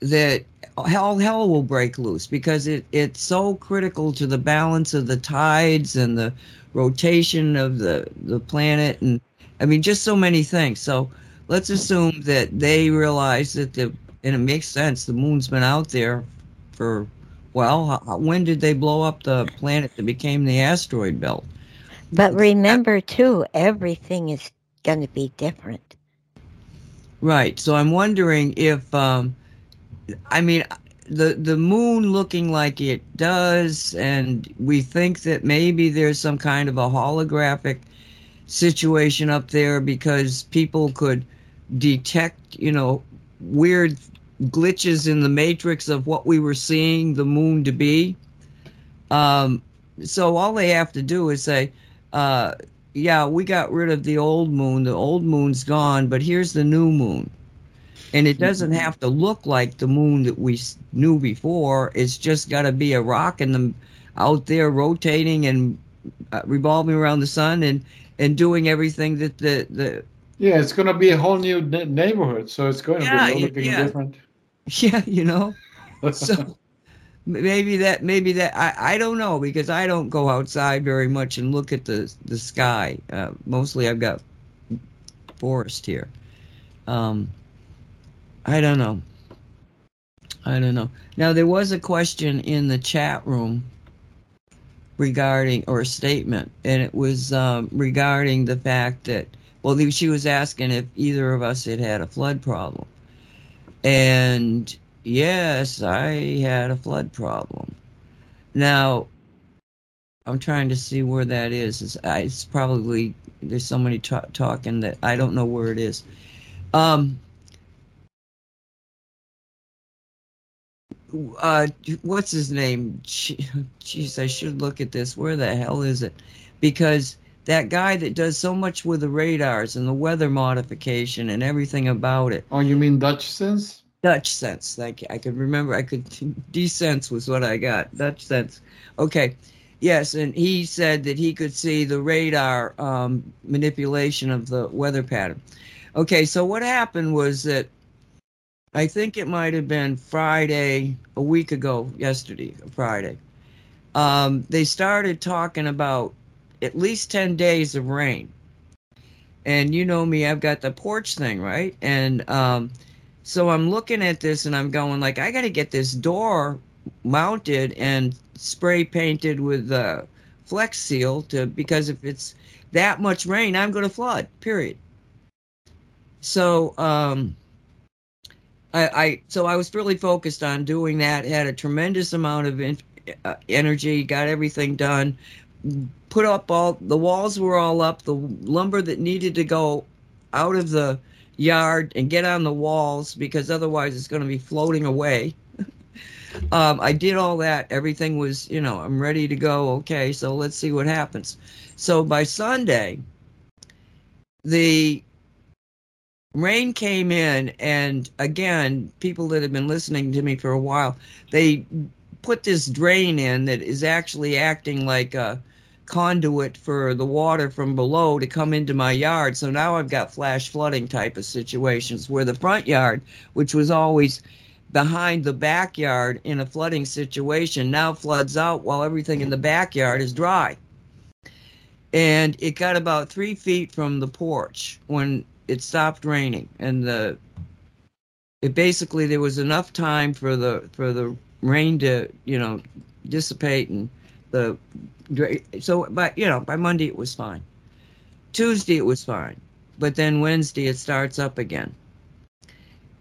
that hell hell will break loose because it it's so critical to the balance of the tides and the rotation of the the planet and I mean just so many things. So let's assume that they realize that the and it makes sense. The moon's been out there for well, when did they blow up the planet that became the asteroid belt? But remember, too, everything is going to be different. Right. So I'm wondering if, um, I mean, the the moon looking like it does, and we think that maybe there's some kind of a holographic situation up there because people could detect, you know, weird glitches in the matrix of what we were seeing the moon to be. Um, so all they have to do is say, uh, yeah, we got rid of the old moon. The old moon's gone, but here's the new moon. And it doesn't have to look like the moon that we knew before. It's just got to be a rock in the out there rotating and uh, revolving around the sun and and doing everything that the the yeah, it's going to be a whole new ne- neighborhood, so it's going to Yeah, be looking yeah. different. yeah you know so maybe that maybe that I, I don't know because I don't go outside very much and look at the the sky. Uh, mostly I've got forest here. Um, I don't know. I don't know. Now there was a question in the chat room regarding or a statement, and it was um, regarding the fact that well, she was asking if either of us had had a flood problem. And yes, I had a flood problem. Now, I'm trying to see where that is. It's, it's probably there's so many ta- talking that I don't know where it is. Um, uh, what's his name? Jeez, I should look at this. Where the hell is it? Because that guy that does so much with the radars and the weather modification and everything about it. Oh, you mean Dutchsinse? Dutch sense. Thank you. I could remember. I could. D-sense was what I got. Dutchsinse. Okay. Yes, and he said that he could see the radar um, manipulation of the weather pattern. Okay, so what happened was that I think it might have been Friday, a week ago, yesterday, Friday. Um, they started talking about at least 10 days of rain. And you know me, I've got the porch thing, right? And um, so I'm looking at this and I'm going, like, I got to get this door mounted and spray painted with uh, Flex Seal to because if it's that much rain, I'm going to flood. Period. So um, I, I so I was really focused on doing that. Had a tremendous amount of in, uh, energy. Got everything done. Put up all the walls were all up. The lumber that needed to go out of the yard and get on the walls because otherwise it's going to be floating away. um, I did all that. Everything was, you know, I'm ready to go. Okay, so let's see what happens. So by Sunday, the rain came in, and again, people that have been listening to me for a while, they put this drain in that is actually acting like a conduit for the water from below to come into my yard. So now I've got flash flooding type of situations where the front yard, which was always behind the backyard in a flooding situation, now floods out while everything in the backyard is dry. And it got about three feet from the porch when it stopped raining, and the it basically there was enough time for the for the rain to you know dissipate and the so but you know by Monday it was fine. Tuesday it was fine, but then Wednesday it starts up again,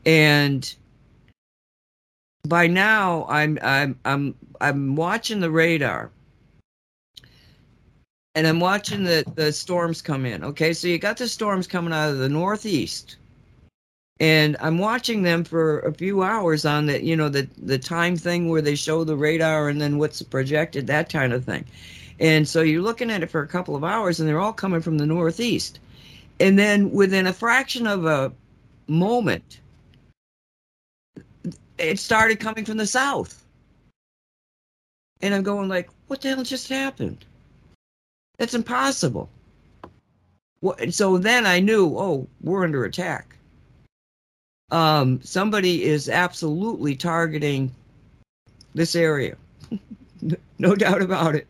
and by now I'm I'm I'm I'm watching the radar. And I'm watching the the storms come in. Okay, so you got the storms coming out of the northeast, and I'm watching them for a few hours on the you know the the time thing where they show the radar and then what's projected that kind of thing, and so you're looking at it for a couple of hours and they're all coming from the northeast, and then within a fraction of a moment, it started coming from the south, and I'm going like, what the hell just happened? That's impossible. So then I knew, oh, we're under attack. Um, somebody is absolutely targeting this area. no doubt about it.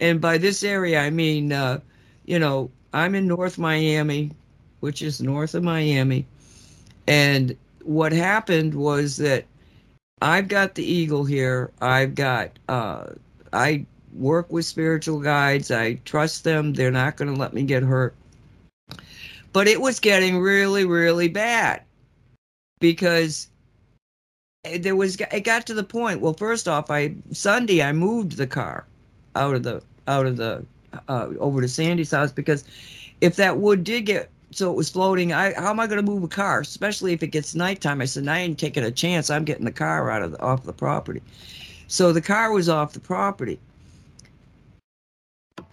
And by this area, I mean, uh, you know, I'm in North Miami, which is north of Miami. And what happened was that I've got the Eagle here. I've got, uh, I work with spiritual guides. I trust them. They're not going to let me get hurt. But it was getting really, really bad because there was it got to the point. Well, first off, I Sunday I moved the car out of the out of the uh, over to Sandy's house because if that wood did get so it was floating. I how am I going to move a car, especially if it gets nighttime? I said I ain't taking a chance. I'm getting the car out of the, off the property. So the car was off the property.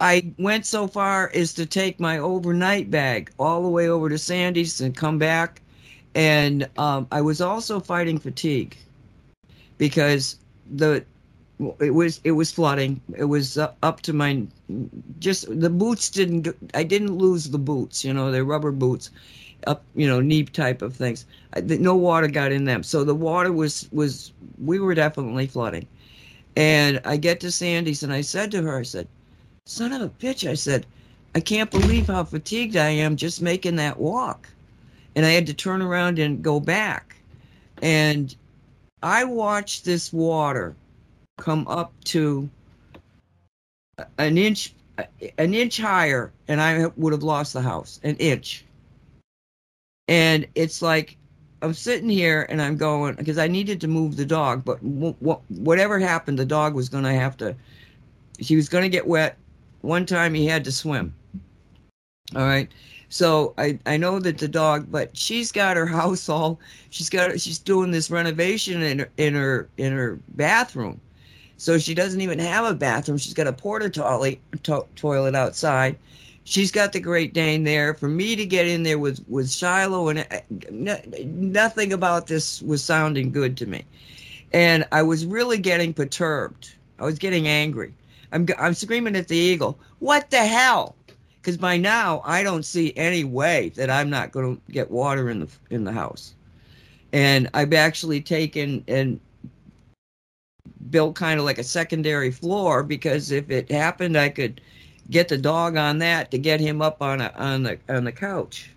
I went so far as to take my overnight bag all the way over to Sandy's and come back. And um, I was also fighting fatigue because the it was it was flooding. It was uh, up to my just the boots didn't. I didn't lose the boots. You know, they're rubber boots, up you know knee type of things. I, no water got in them, so the water was was we were definitely flooding. And I get to Sandy's and I said to her, I said, son of a bitch, I said, I can't believe how fatigued I am just making that walk. And I had to turn around and go back. And I watched this water come up to an inch an inch higher and I would have lost the house an inch. And it's like I'm sitting here and I'm going because I needed to move the dog, but w- w- whatever happened, the dog was going to have to he was going to get wet. One time he had to swim. All right. So I, I know that the dog, but she's got her house all. She's got she's doing this renovation in her in her in her bathroom, so she doesn't even have a bathroom. She's got a porta toilet to, toilet outside. She's got the Great Dane there. For me to get in there with with Shiloh and uh, nothing about this was sounding good to me, and I was really getting perturbed. I was getting angry. I'm I'm screaming at the eagle. What the hell? because by now I don't see any way that I'm not going to get water in the in the house. And I've actually taken and built kind of like a secondary floor because if it happened, I could get the dog on that to get him up on a, on the on the couch.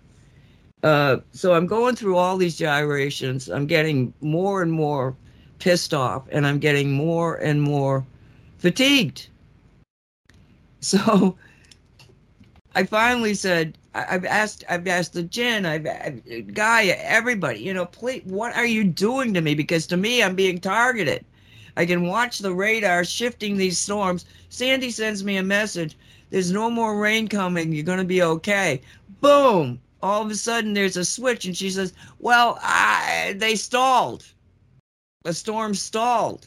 Uh, so I'm going through all these gyrations. I'm getting more and more pissed off, and I'm getting more and more fatigued. So I finally said, I've asked, I've asked the Jen, I've, I've everybody, you know, please, what are you doing to me? Because to me, I'm being targeted. I can watch the radar shifting these storms. Sandy sends me a message. There's no more rain coming. You're going to be okay. Boom. All of a sudden, there's a switch, and she says, Well, I, they stalled. The storm stalled.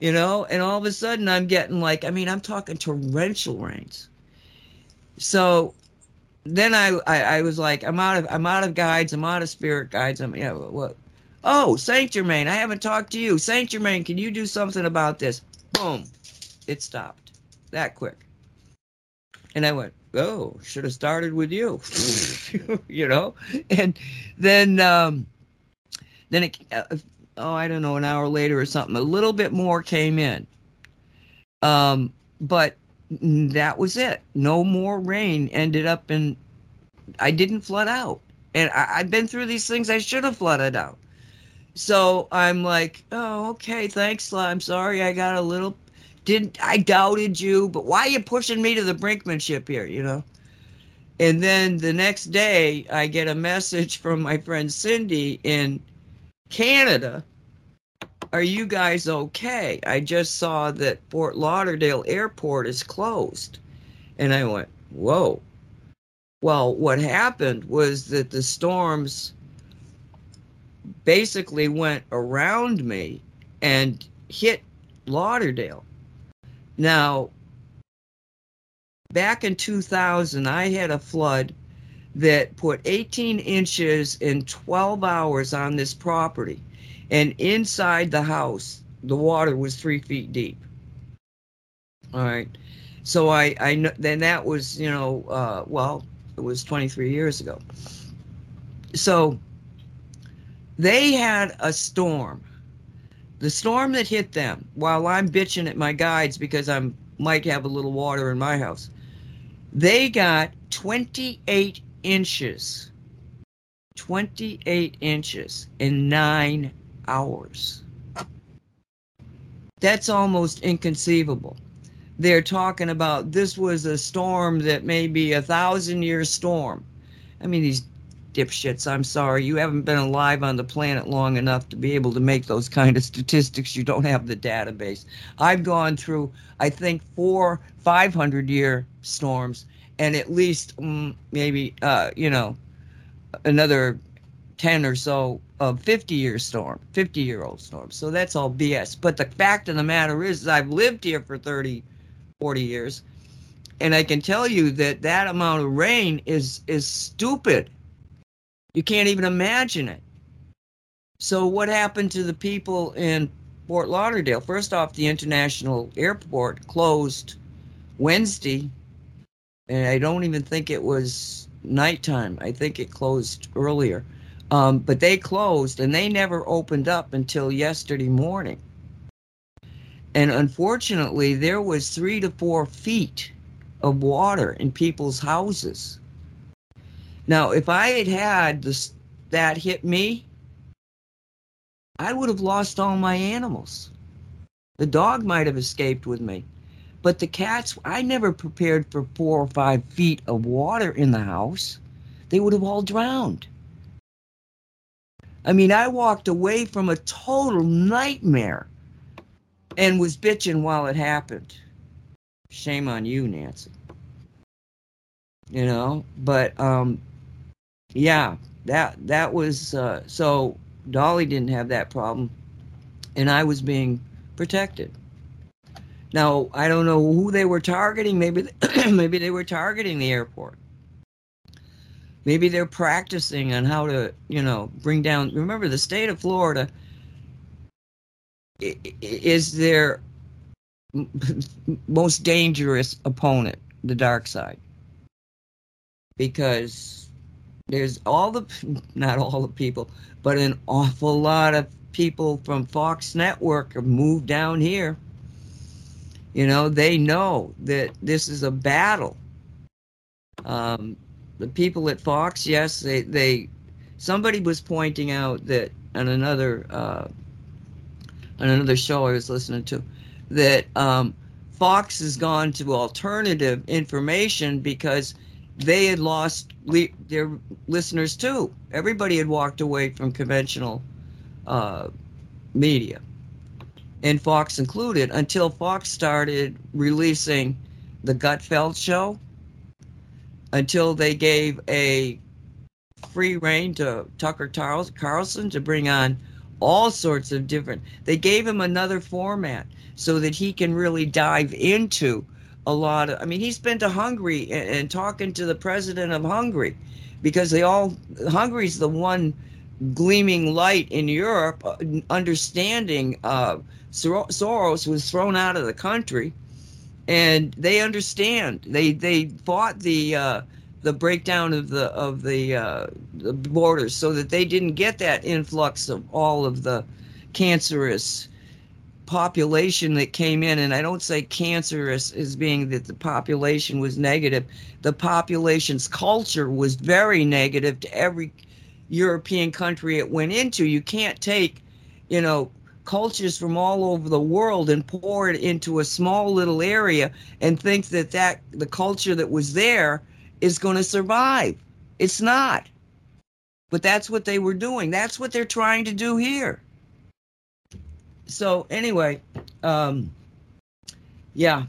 You know, and all of a sudden, I'm getting like, I mean, I'm talking torrential rains so then I, I, I was like, I'm out of I'm out of guides. I'm out of spirit guides. I'm you know what? Oh, Saint Germain, I haven't talked to you. Saint Germain, can you do something about this? Boom, it stopped that quick. And I went, oh, should have started with you, you know. And then um, then it uh, oh I don't know an hour later or something. A little bit more came in. Um, but that was it. No more rain. Ended up in, I didn't flood out. And I, have been through these things I should have flooded out. So I'm like, oh, okay, thanks. I'm sorry I got a little, didn't I doubted you, but why are you pushing me to the brinkmanship here, you know? And then the next day, I get a message from my friend Cindy in Canada are you guys okay? I just saw that Fort Lauderdale Airport is closed. And I went, Whoa. Well, what happened was that the storms basically went around me and hit Lauderdale. Now, back in 2000, I had a flood that put 18 inches in 12 hours on this property and inside the house the water was three feet deep. All right. So i i then that was you know uh, well it was 23 years ago. So they had a storm the storm that hit them while i'm bitching at my guides because i'm might have a little water in my house they got 28 inches 28 inches in nine hours. That's almost inconceivable. They're talking about this was a storm that may be a thousand year storm. I mean, these dipshits, I'm sorry, you haven't been alive on the planet long enough to be able to make those kind of statistics. You don't have the database. I've gone through, I think, four, 500 year storms and at least mm, maybe, uh, you know, another 10 or so of 50 year storm, 50 year old storm. So that's all BS. But the fact of the matter is, is, I've lived here for 30, 40 years, and I can tell you that that amount of rain is is stupid. You can't even imagine it. So what happened to the people in Fort Lauderdale? First off, the international airport closed Wednesday, and I don't even think it was nighttime. I think it closed earlier. Um, but they closed and they never opened up until yesterday morning. And unfortunately, there was three to four feet of water in people's houses. Now, if I had had this, that hit me, I would have lost all my animals. The dog might have escaped with me. But the cats, I never prepared for four or five feet of water in the house. They would have all drowned. I mean, I walked away from a total nightmare and was bitching while it happened. shame on you, Nancy. You know, but um, yeah, that that was uh, so. Dolly didn't have that problem, and I was being protected. Now I don't know who they were targeting. Maybe maybe they were targeting the airport. Maybe they're practicing on how to, you know, bring down. Remember, the state of Florida is their most dangerous opponent, the dark side, because there's all the, not all the people, but an awful lot of people from Fox Network have moved down here. You know, they know that this is a battle. Um, the people at Fox, yes, they, they somebody was pointing out that on another uh, on another show I was listening to that um, Fox has gone to alternative information because they had lost le- their listeners too. Everybody had walked away from conventional uh, media, and Fox included, until Fox started releasing the Gutfeld show until they gave a free reign to Tucker Carlson to bring on all sorts of different. They gave him another format so that he can really dive into a lot of. I mean, he's been to Hungary and, and talking to the president of Hungary because they all Hungary's the one gleaming light in Europe, uh, understanding uh, Soros was thrown out of the country and they understand. They they fought the uh, the breakdown of the of the, uh, the borders so that they didn't get that influx of all of the cancerous population that came in and i don't say cancerous as being that the population was negative the population's culture was very negative to every european country it went into you can't take you know cultures from all over the world and pour it into a small little area and think that that the culture that was there is going to survive. It's not. But that's what they were doing. That's what they're trying to do here. So anyway, um, yeah,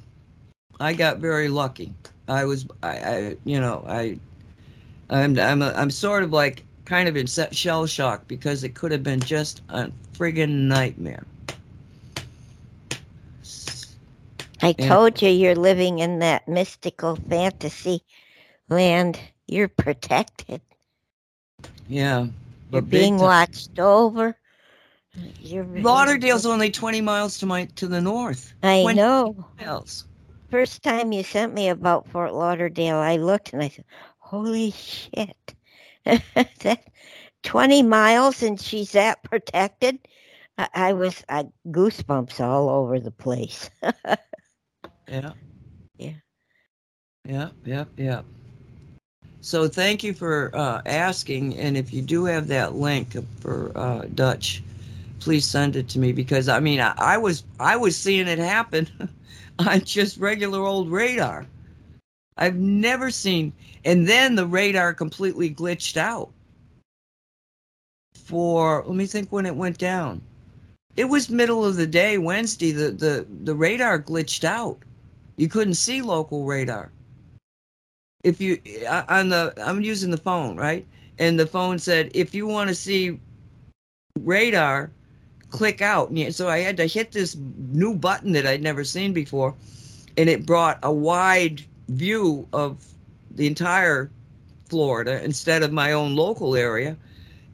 I got very lucky. I was, I, I you know, I, I'm, I'm, a, I'm sort of like kind of in shell shock because it could have been just a friggin' nightmare. I told you you're living in that mystical fantasy land. You're protected. Yeah. You're being watched over. You're Lauderdale's only 20 miles to my to the north. I know. Miles. First time you sent me about Fort Lauderdale, I looked and I said, "Holy shit!" that 20 miles and she's that protected. I, I was I, goosebumps all over the place. yeah. Yeah. Yeah, yeah, yeah. So thank you for uh, asking, and if you do have that link for uh, Dutch, please send it to me because I mean I, I was I was seeing it happen on just regular old radar. I've never seen, and then the radar completely glitched out for, let me think when it went down. It was middle of the day, Wednesday, the, the, the radar glitched out. You couldn't see local radar. If you, uh, on the, I'm using the phone, right? And the phone said, if you want to see radar, click out. So I had to hit this new button that I'd never seen before, and it brought a wide view of the entire Florida instead of my own local area.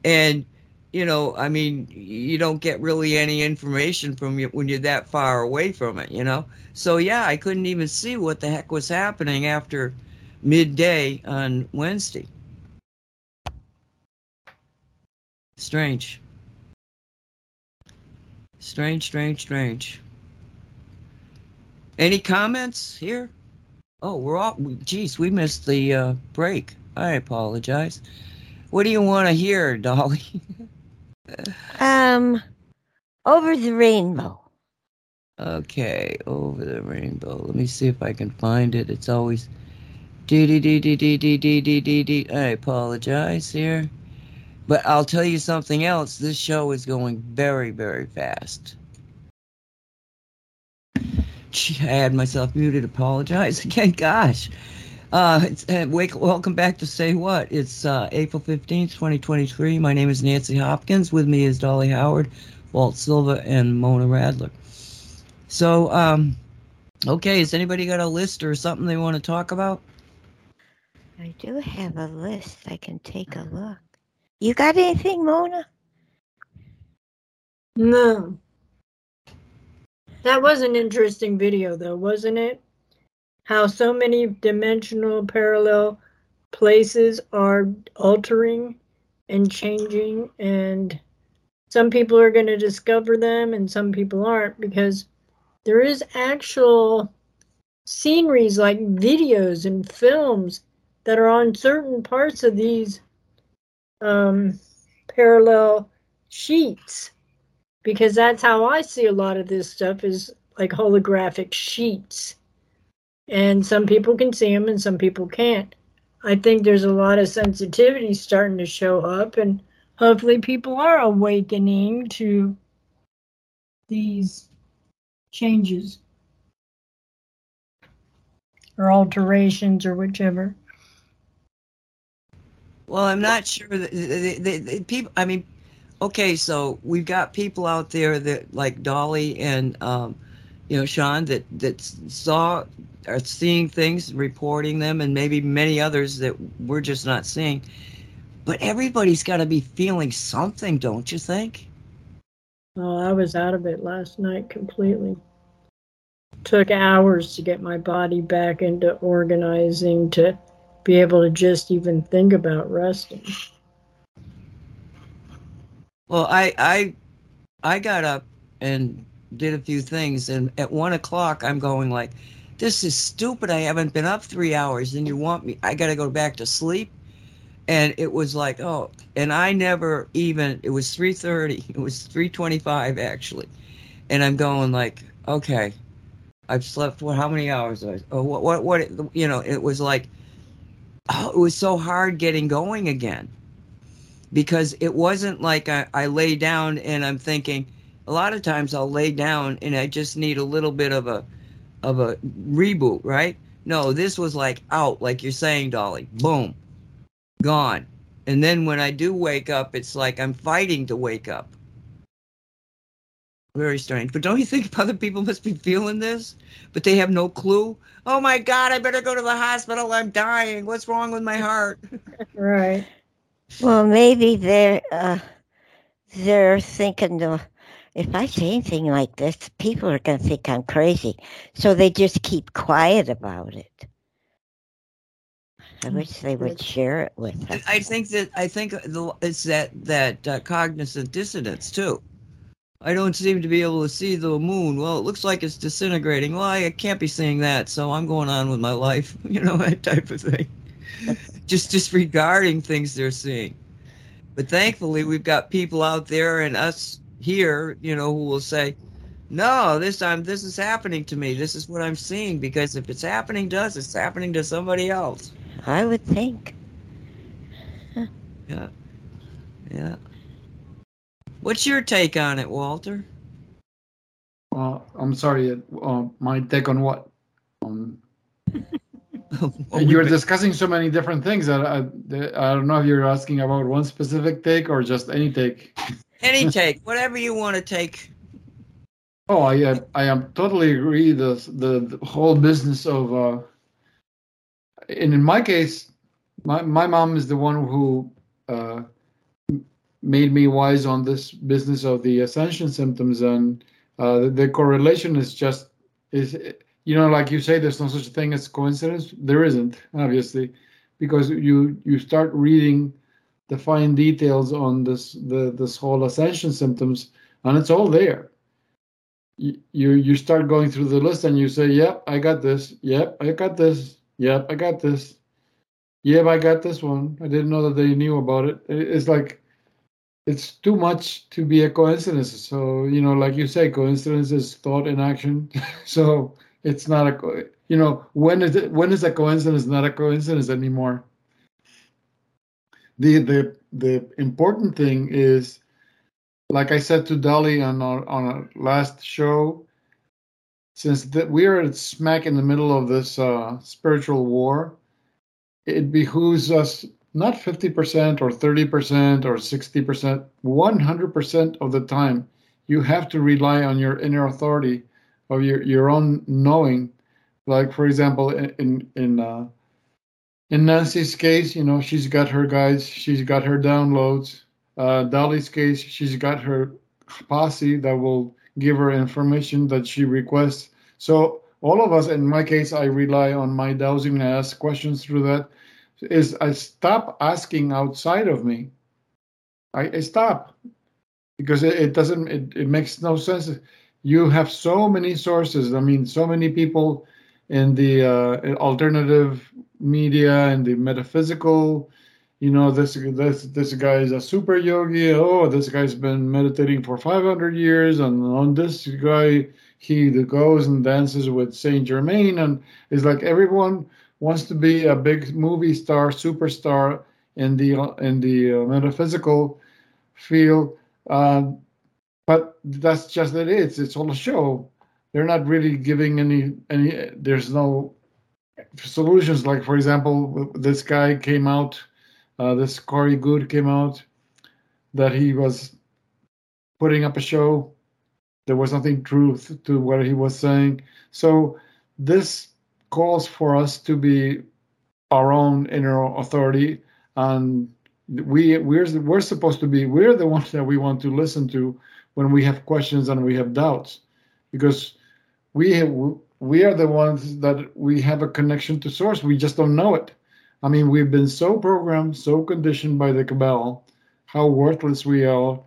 And, you know, I mean, you don't get really any information from you when you're that far away from it, you know? So, yeah, I couldn't even see what the heck was happening after midday on Wednesday. Strange. Strange, strange, strange. Any comments here? Oh, we're all, geez, we missed the uh, break. I apologize. What do you want to hear, Dolly? um, over the rainbow. Okay, over the rainbow. Let me see if I can find it. It's always dee dee dee dee dee dee dee dee dee dee. I apologize here, but I'll tell you something else. This show is going very very fast Gee, I had myself muted. Apologize again. Gosh. Uh, uh, wake, welcome back to Say What. It's uh, April 15th, 2023. My name is Nancy Hopkins. With me is Dolly Howard, Walt Silva, and Mona Radler. So, um, okay, has anybody got a list or something they want to talk about? I do have a list. I can take a look. You got anything, Mona? No. That was an interesting video, though, wasn't it? How so many dimensional parallel places are altering and changing, and some people are going to discover them and some people aren't because there is actual sceneries like videos and films that are on certain parts of these um, parallel sheets because that's how I see a lot of this stuff is like holographic sheets. And some people can see them and some people can't. I think there's a lot of sensitivity starting to show up, and hopefully, people are awakening to these changes or alterations or whichever. Well, I'm not sure that the, the, the, people. I mean, okay, so we've got people out there that like Dolly and um, you know Sean that that saw are seeing things, reporting them, and maybe many others that we're just not seeing. But everybody's got to be feeling something, don't you think? Oh, I was out of it last night completely. Took hours to get my body back into organizing to be able to just even think about resting. Well, I I I got up and did a few things, and at one o'clock, I'm going like, "This is stupid. I haven't been up three hours, and you want me? I got to go back to sleep." And it was like, oh, and I never even. It was three thirty. It was three twenty-five actually, and I'm going like, okay, I've slept. What? How many hours? Oh, what? What? What? You know, it was like, oh, it was so hard getting going again because it wasn't like I, I lay down and I'm thinking a lot of times I'll lay down and I just need a little bit of a of a reboot, right? No, this was like out, like you're saying, Dolly. Boom. Gone. And then when I do wake up, it's like I'm fighting to wake up. Very strange. But don't you think other people must be feeling this? But they have no clue? Oh my God, I better go to the hospital. I'm dying. What's wrong with my heart? right. Well, maybe they're uh, they're thinking, uh, if I say anything like this, people are going to think I'm crazy, so they just keep quiet about it. I wish they would share it with us. I think that I think it's that that uh, cognizant dissonance too. I don't seem to be able to see the moon. Well, it looks like it's disintegrating. Well, I can't be seeing that, so I'm going on with my life. You know that type of thing just disregarding things they're seeing. But thankfully, we've got people out there and us here, you know, who will say, "No, this time this is happening to me. This is what I'm seeing." Because if it's happening to us, it's happening to somebody else. I would think. Yeah, yeah. What's your take on it, Walter? Uh, I'm sorry. Uh, my take on what? Um, you're discussing so many different things that I, I don't know if you're asking about one specific take or just any take. Any take, whatever you want to take. Oh, I I am totally agree. The the, the whole business of, uh, and in my case, my my mom is the one who uh, made me wise on this business of the ascension symptoms, and uh, the, the correlation is just is you know, like you say, there's no such thing as coincidence. There isn't, obviously, because you you start reading the fine details on this the this whole ascension symptoms, and it's all there. You you start going through the list and you say, "Yep, I got this. Yep, I got this. Yep, I got this. Yep, I got this one. I didn't know that they knew about it." It's like it's too much to be a coincidence. So you know, like you say, coincidence is thought in action. so it's not a you know when is it when is a coincidence not a coincidence anymore the the the important thing is like i said to dolly on our on our last show since that we are smack in the middle of this uh, spiritual war, it behooves us not 50% or 30% or 60%, 100% of the time, you have to rely on your inner authority of your, your own knowing. Like, for example, in, in, uh, in Nancy's case, you know, she's got her guides, she's got her downloads. Uh, Dolly's case, she's got her posse that will give her information that she requests. So all of us, in my case, I rely on my dowsing and ask questions through that. Is I stop asking outside of me. I, I stop because it, it doesn't. It, it makes no sense. You have so many sources. I mean, so many people in the uh, alternative media and the metaphysical you know this this this guy is a super yogi oh this guy's been meditating for 500 years and on this guy he goes and dances with saint germain and it's like everyone wants to be a big movie star superstar in the in the uh, metaphysical field uh, but that's just it is it's all a show they're not really giving any any there's no solutions like for example this guy came out uh, this Corey Goode came out that he was putting up a show. There was nothing truth to what he was saying. So this calls for us to be our own inner authority, and we we're we're supposed to be we're the ones that we want to listen to when we have questions and we have doubts, because we have, we are the ones that we have a connection to source. We just don't know it. I mean, we've been so programmed, so conditioned by the cabal, how worthless we are,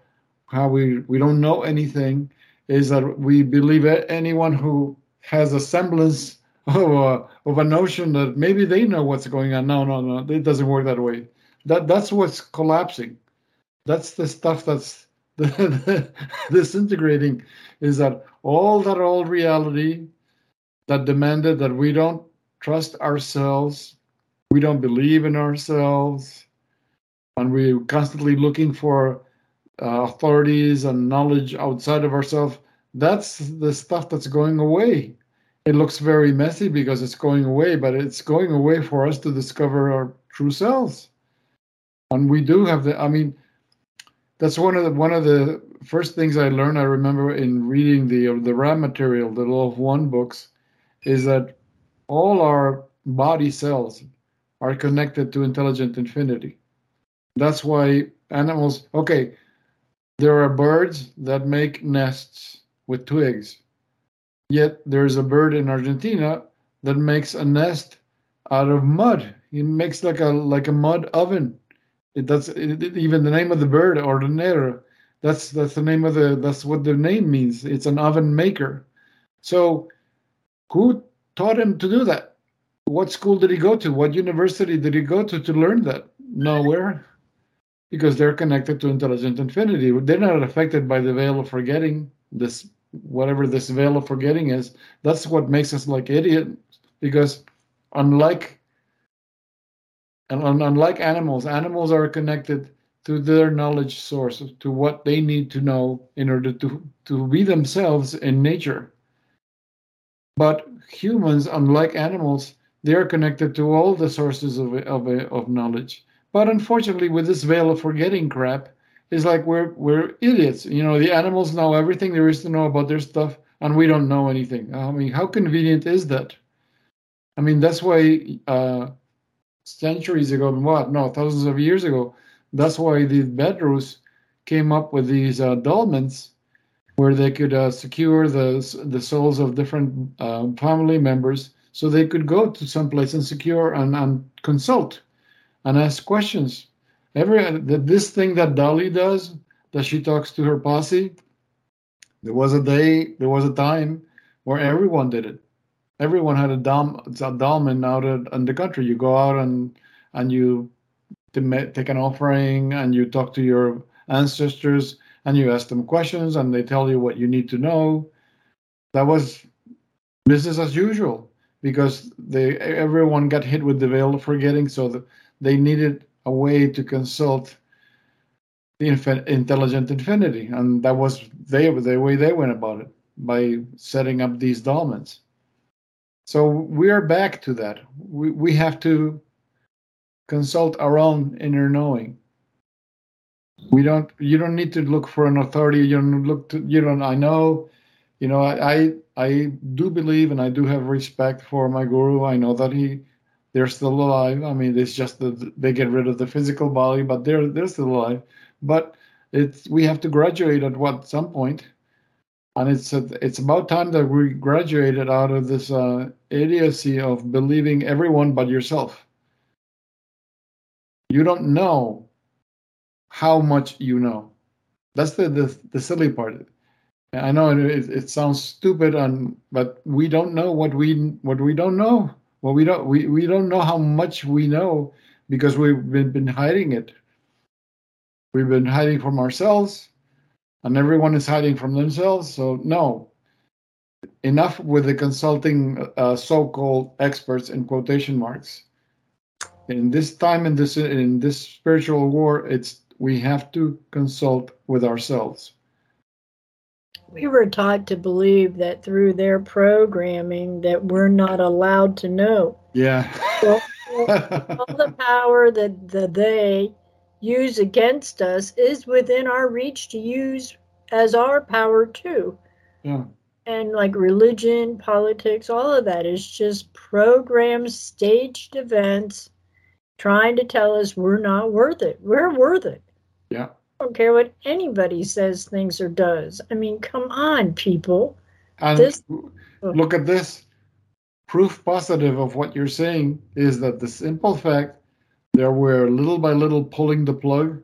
how we, we don't know anything, is that we believe anyone who has a semblance of a, of a notion that maybe they know what's going on. No, no, no, it doesn't work that way. That that's what's collapsing. That's the stuff that's disintegrating. Is that all that old reality that demanded that we don't trust ourselves we don't believe in ourselves, and we're constantly looking for uh, authorities and knowledge outside of ourselves. That's the stuff that's going away. It looks very messy because it's going away, but it's going away for us to discover our true selves. And we do have the. I mean, that's one of the one of the first things I learned. I remember in reading the uh, the Ra material, the Law of One books, is that all our body cells, are connected to intelligent infinity. That's why animals, okay, there are birds that make nests with twigs. Yet there's a bird in Argentina that makes a nest out of mud. He makes like a like a mud oven. It, that's it, even the name of the bird, hornero. That's that's the name of the that's what the name means. It's an oven maker. So, who taught him to do that? what school did he go to? What university did he go to to learn that? Nowhere. Because they're connected to intelligent infinity. They're not affected by the veil of forgetting, this whatever this veil of forgetting is. That's what makes us like idiots. Because unlike and unlike animals, animals are connected to their knowledge source, to what they need to know in order to, to be themselves in nature. But humans, unlike animals, they are connected to all the sources of, of, of knowledge. But unfortunately, with this veil of forgetting crap, it's like we're we're idiots. You know, the animals know everything there is to know about their stuff, and we don't know anything. I mean, how convenient is that? I mean, that's why uh, centuries ago, what? No, thousands of years ago, that's why the Bedros came up with these uh, dolmens where they could uh, secure the the souls of different uh, family members so they could go to some place and secure and, and consult and ask questions. Every this thing that Dolly does, that she talks to her posse. There was a day, there was a time where everyone did it. Everyone had a dom, a dolmen out in the country. You go out and and you take an offering and you talk to your ancestors and you ask them questions and they tell you what you need to know. That was business as usual because they everyone got hit with the veil of forgetting, so they needed a way to consult the intelligent infinity, and that was they the way they went about it. by setting up these dolmens. So we are back to that. We, we have to consult our own inner knowing. We don't. You don't need to look for an authority. You don't look to. You don't. I know. You know. I I, I do believe and I do have respect for my guru. I know that he they're still alive. I mean, it's just that they get rid of the physical body, but they're they're still alive. But it's we have to graduate at what some point, and it's it's about time that we graduated out of this uh, idiocy of believing everyone but yourself. You don't know how much you know. That's the the, the silly part. I know it, it sounds stupid, and but we don't know what we what we don't know. Well, we don't we, we don't know how much we know because we've been, been hiding it. We've been hiding from ourselves, and everyone is hiding from themselves. So no, enough with the consulting uh, so-called experts in quotation marks. In this time in this in this spiritual war, it's we have to consult with ourselves. We were taught to believe that through their programming that we're not allowed to know. Yeah. Well, all the power that the they use against us is within our reach to use as our power too. yeah. And like religion, politics, all of that is just programmed, staged events trying to tell us we're not worth it. We're worth it. Yeah. I don't care what anybody says, thinks, or does. I mean, come on, people. And This- look at this. Proof positive of what you're saying is that the simple fact that we're little by little pulling the plug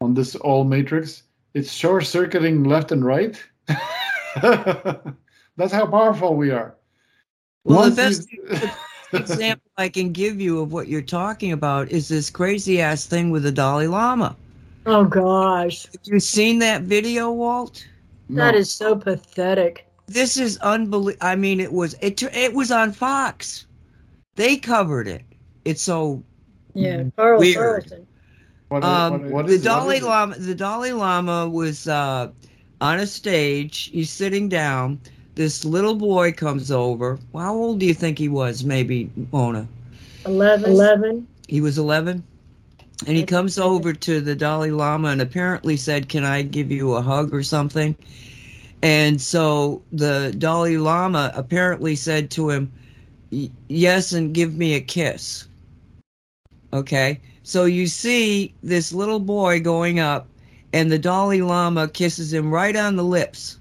on this all matrix, it's short circuiting left and right. That's how powerful we are. Well, the best example I can give you of what you're talking about is this crazy ass thing with the Dalai Lama. Oh gosh, Have you seen that video, Walt? that No. is so pathetic. This is unbelievable. I mean, it was it it was on Fox. They covered it. It's so Yeah, Carl Weird. Carlson. What- um, what- what the is- what Dalai is it? Lama. The Dalai Lama was uh, on a stage. He's sitting down. This little boy comes over. How old do you think he was? Maybe Mona. 11. 11. He was 11. And he comes over to the Dalai Lama and apparently said, Can I give you a hug or something? And so the Dalai Lama apparently said to him, Yes, and give me a kiss. Okay. So you see this little boy going up, and the Dalai Lama kisses him right on the lips,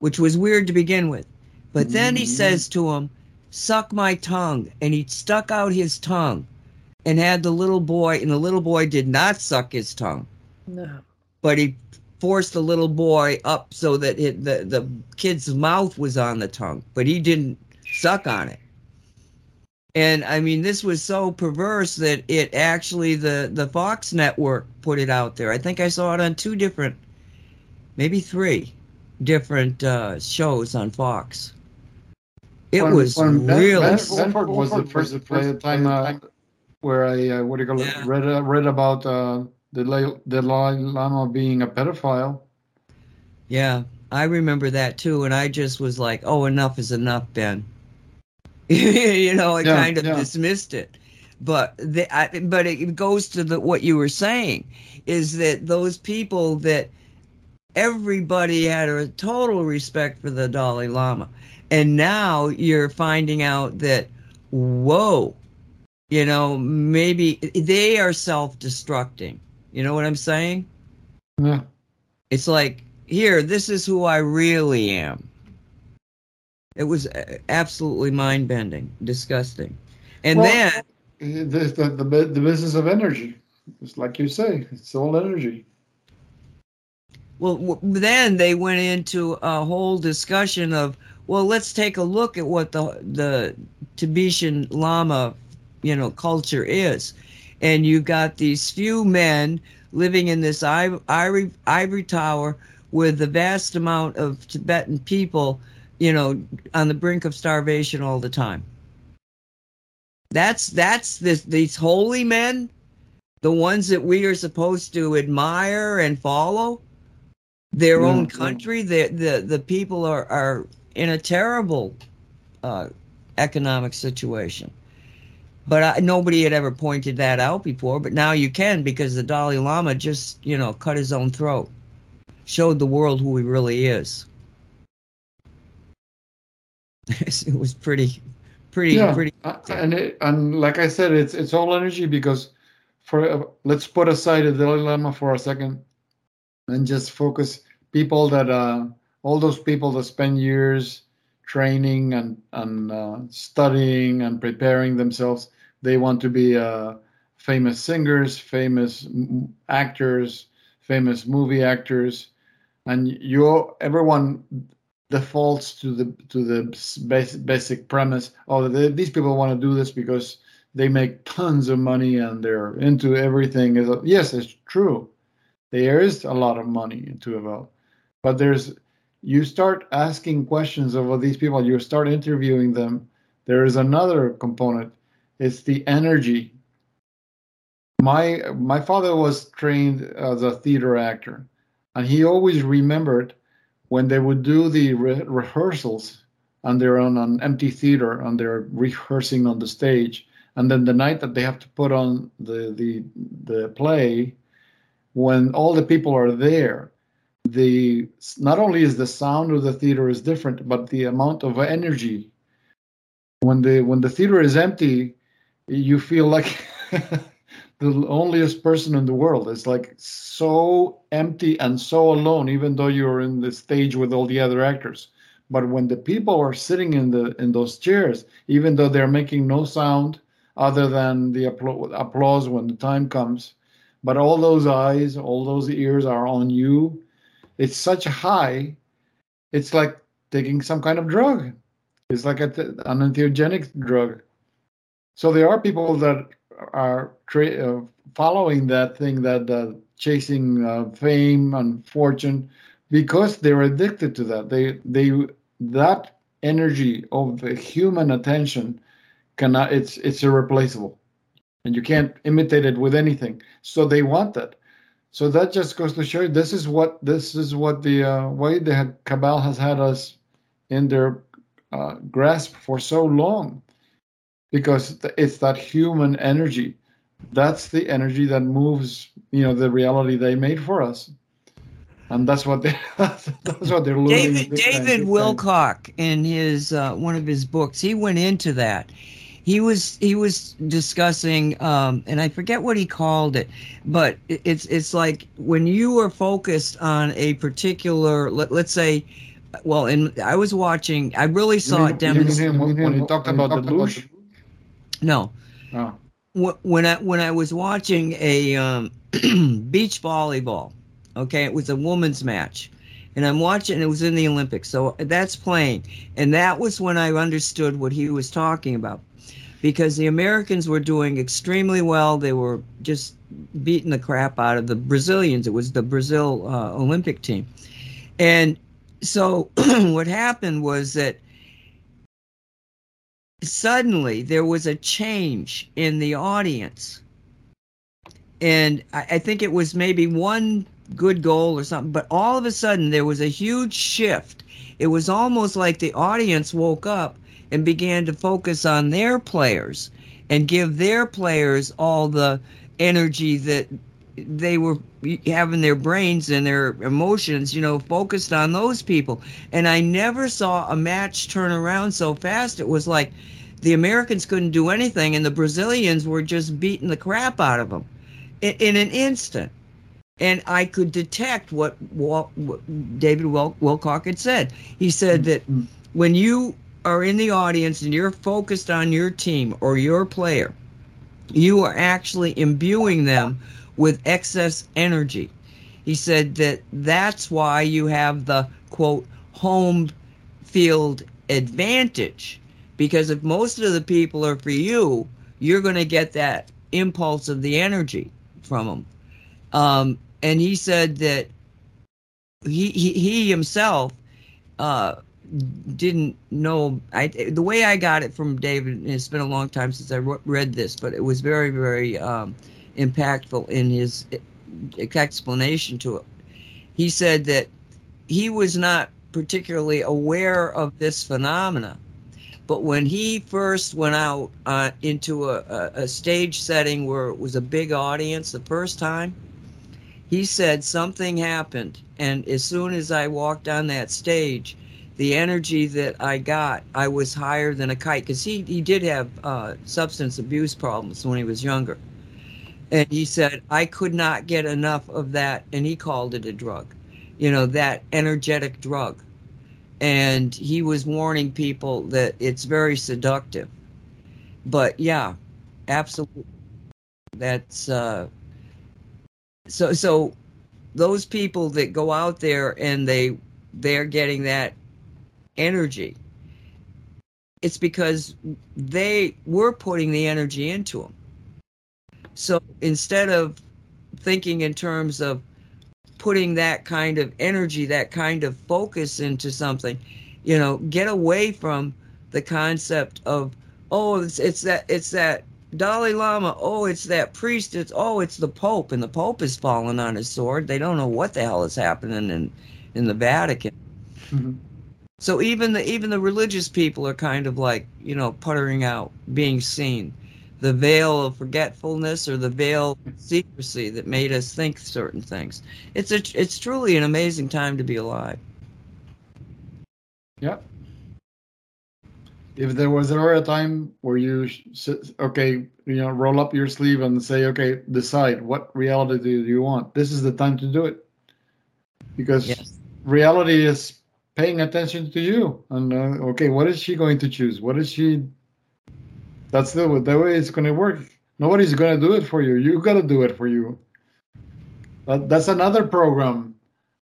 which was weird to begin with. But then he Mhm. says to him, Suck my tongue. And he stuck out his tongue and had the little boy, and the little boy did not suck his tongue, No. but he forced the little boy up so that it, the, the kid's mouth was on the tongue, but he didn't suck on it. And I mean, this was so perverse that it actually the the Fox network put it out there. I think I saw it on two different, maybe three, different uh, shows on Fox. It When- was when Ben- really Ben Fulford was the first to play the time uh, where I uh, what do you call Yeah. it read uh, read about uh, the Dalai- Dalai Lama being a pedophile. Yeah, I remember that too, and I just was like, "Oh, enough is enough, Ben." you know, I Yeah, kind of yeah. dismissed it, but the, I, but it goes to the what you were saying is that those people that everybody had a total respect for the Dalai Lama, and now you're finding out that whoa, you know, maybe they are self-destructing. You know what I'm saying? Yeah. It's like, here, this is who I really am. It was uh, absolutely mind bending, disgusting. And Well, then, The, the, the, the business of energy. It's like you say, it's all energy. well, w- then they went into a whole discussion of, well, let's take a look at what the the Tibetan Lama, you know, culture is, and you've got these few men living in this ivory, ivory, tower with a vast amount of Tibetan people, you know, on the brink of starvation all the time. That's that's this these holy men, the ones that we are supposed to admire and follow. their Yeah, own country. The the the people are are in a terrible uh, economic situation. But I, nobody had ever pointed that out before. But now you can because the Dalai Lama just you know cut his own throat, showed the world who he really is. it was pretty, pretty, yeah, pretty. uh, and it, and like I said, it's it's all energy because for uh, let's put aside the Dalai Lama for a second and just focus people that uh, all those people that spend years training and and uh, studying and preparing themselves. They want to be uh, famous singers, famous actors, famous movie actors, and you everyone defaults to the to the basic basic premise. Oh, they, these people want to do this because they make tons of money and they're into everything. Yes, it's true. There is a lot of money into it, but there's you start asking questions of these people. You start interviewing them. There is another component. It's the energy. My my father was trained as a theater actor, and he always remembered when they would do the re- rehearsals and they're on an empty theater and they're rehearsing on the stage and then the night that they have to put on the the the play when all the people are there the not only is the sound of the theater is different but the amount of energy. When the when the theater is empty you feel like the loneliest person in the world. It's like so empty and so alone even though you're in the stage with all the other actors. But when the people are sitting in the in those chairs even though they're making no sound other than the appla- applause when the time comes but all those eyes all those ears are on you it's such a high it's like taking some kind of drug. It's like a, an entheogenic drug. So there are people that are tra- uh, following that thing that uh, chasing uh, fame and fortune because they're addicted to that. They they that energy of the human attention cannot it's it's irreplaceable. And you can't imitate it with anything. So they want that so that just goes to show you this is what this is what the uh, way the cabal has had us in their uh, grasp for so long because it's that human energy that's the energy that moves you know the reality they made for us and that's what they that's what they're losing David David. Wilcock in his uh, one of his books he went into that. He was he was discussing um, and I forget what he called it, but it's it's like when you are focused on a particular let, let's say well and I was watching I really saw mean- it demonstrated when, when he talked about the luge? No. Oh. when I when I was watching a um, beach volleyball, okay, it was a women's match, and I'm watching. It was in the Olympics, so that's playing, and that was when I understood what he was talking about, because the Americans were doing extremely well. They were just beating the crap out of the Brazilians. It was the Brazil uh, Olympic team, and so what happened was that suddenly there was a change in the audience. And I, I think it was maybe one good goal or something, but all of a sudden there was a huge shift. It was almost like the audience woke up and began to focus on their players and give their players all the energy that they were having their brains and their emotions, you know, focused on those people. And I never saw a match turn around so fast. It was like the Americans couldn't do anything, and the Brazilians were just beating the crap out of them in, in an instant. And I could detect what, Wal, what David Wil, Wilcock had said. He said that when you are in the audience and you're focused on your team or your player, you are actually imbuing them with excess energy. He said that that's why you have the quote home field advantage because if most of the people are for you, you're going to get that impulse of the energy from them. Um, and he said that he he, he himself uh, didn't know. I the way I got it from David. It's been a long time since I re- read this, but it was very very um, impactful in his explanation to it. He said that he was not particularly aware of this phenomena. But when he first went out uh, into a, a, a stage setting where it was a big audience the first time, he said something happened. And as soon as I walked on that stage, the energy that I got, I was higher than a kite because he, he did have uh, substance abuse problems when he was younger. And he said, I could not get enough of that. And he called it a drug, you know, that energetic drug. And he was warning people that it's very seductive. But yeah, absolutely. That's uh, so, so those people that go out there and they they're getting that energy it's because they were putting the energy into them so instead of thinking in terms of putting that kind of energy that kind of focus into something you know get away from the concept of oh it's, it's that it's that Dalai Lama, oh, it's that priest, it's oh, it's the Pope, and the Pope is falling on his sword. They don't know what the hell is happening in in the Vatican. Mm-hmm. So even the even the religious people are kind of like you know puttering out, being seen, the veil of forgetfulness or the veil of secrecy that made us think certain things. It's a it's truly an amazing time to be alive. Yep if there was ever a time where you okay you know roll up your sleeve and say okay decide what reality do you want this is the time to do it. Because yes. reality is paying attention to you and uh, okay what is she going to choose? What is she that's the, the way it's going to work. Nobody's going to do it for you. You got to do it for you. That, that's another program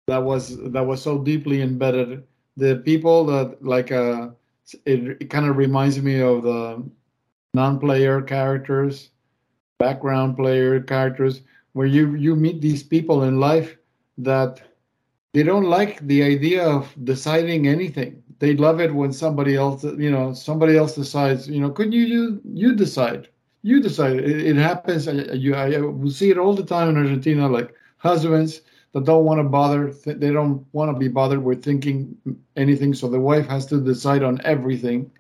that was that was so deeply embedded. The people that like uh it, it kind of reminds me of the non-player characters, background player characters, where you you meet these people in life that they don't like the idea of deciding anything. They love it when somebody else, you know, somebody else decides. You know, couldn't you you, you decide? You decide. It, it happens. Uh, you I, we see it all the time in Argentina. Like husbands that don't want to bother they don't want to be bothered with thinking anything so the wife has to decide on everything.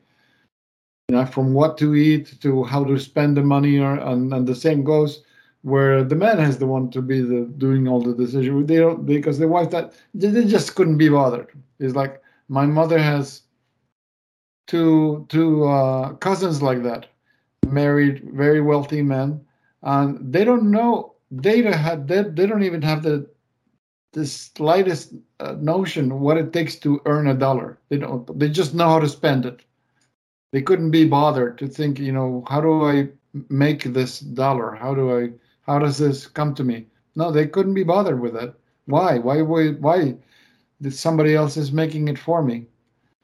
You know from what to eat to how to spend the money or and, and the same goes where the man has the one to be the doing all the decision they don't because the wife that they just couldn't be bothered. It's like my mother has two two uh, cousins like that married very wealthy men and they don't know they had they, they don't even have the the slightest uh, notion what it takes to earn a dollar. They don't. They just know how to spend it. They couldn't be bothered to think, you know, how do I make this dollar? How do I? How does this come to me? No, they couldn't be bothered with it. Why? Why? Why? Why? Somebody else is making it for me.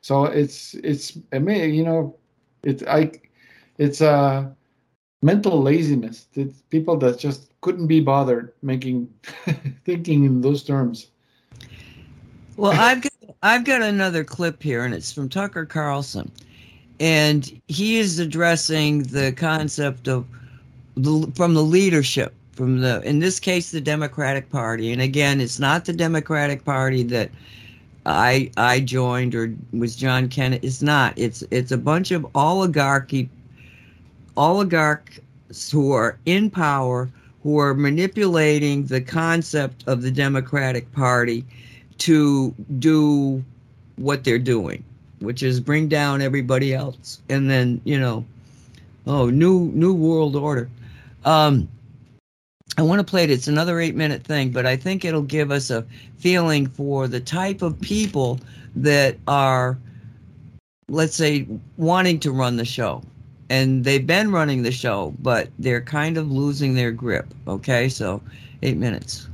So it's it's me. You know, it's I. It's a mental laziness. It's people that just couldn't be bothered making thinking in those terms. Well, I've got I've got another clip here, and it's from Tucker Carlson, and he is addressing the concept of the, from the leadership from the in this case the Democratic Party, and again, it's not the Democratic Party that. I I joined or was John Kennedy. It's not. It's it's a bunch of oligarchy oligarchs who are in power who are manipulating the concept of the Democratic Party to do what they're doing, which is bring down everybody else, and then you know, oh, new new world order. Um, I want to play it. It's another eight minute thing, but I think it'll give us a feeling for the type of people that are, let's say, wanting to run the show and they've been running the show, but they're kind of losing their grip. Okay, so eight minutes.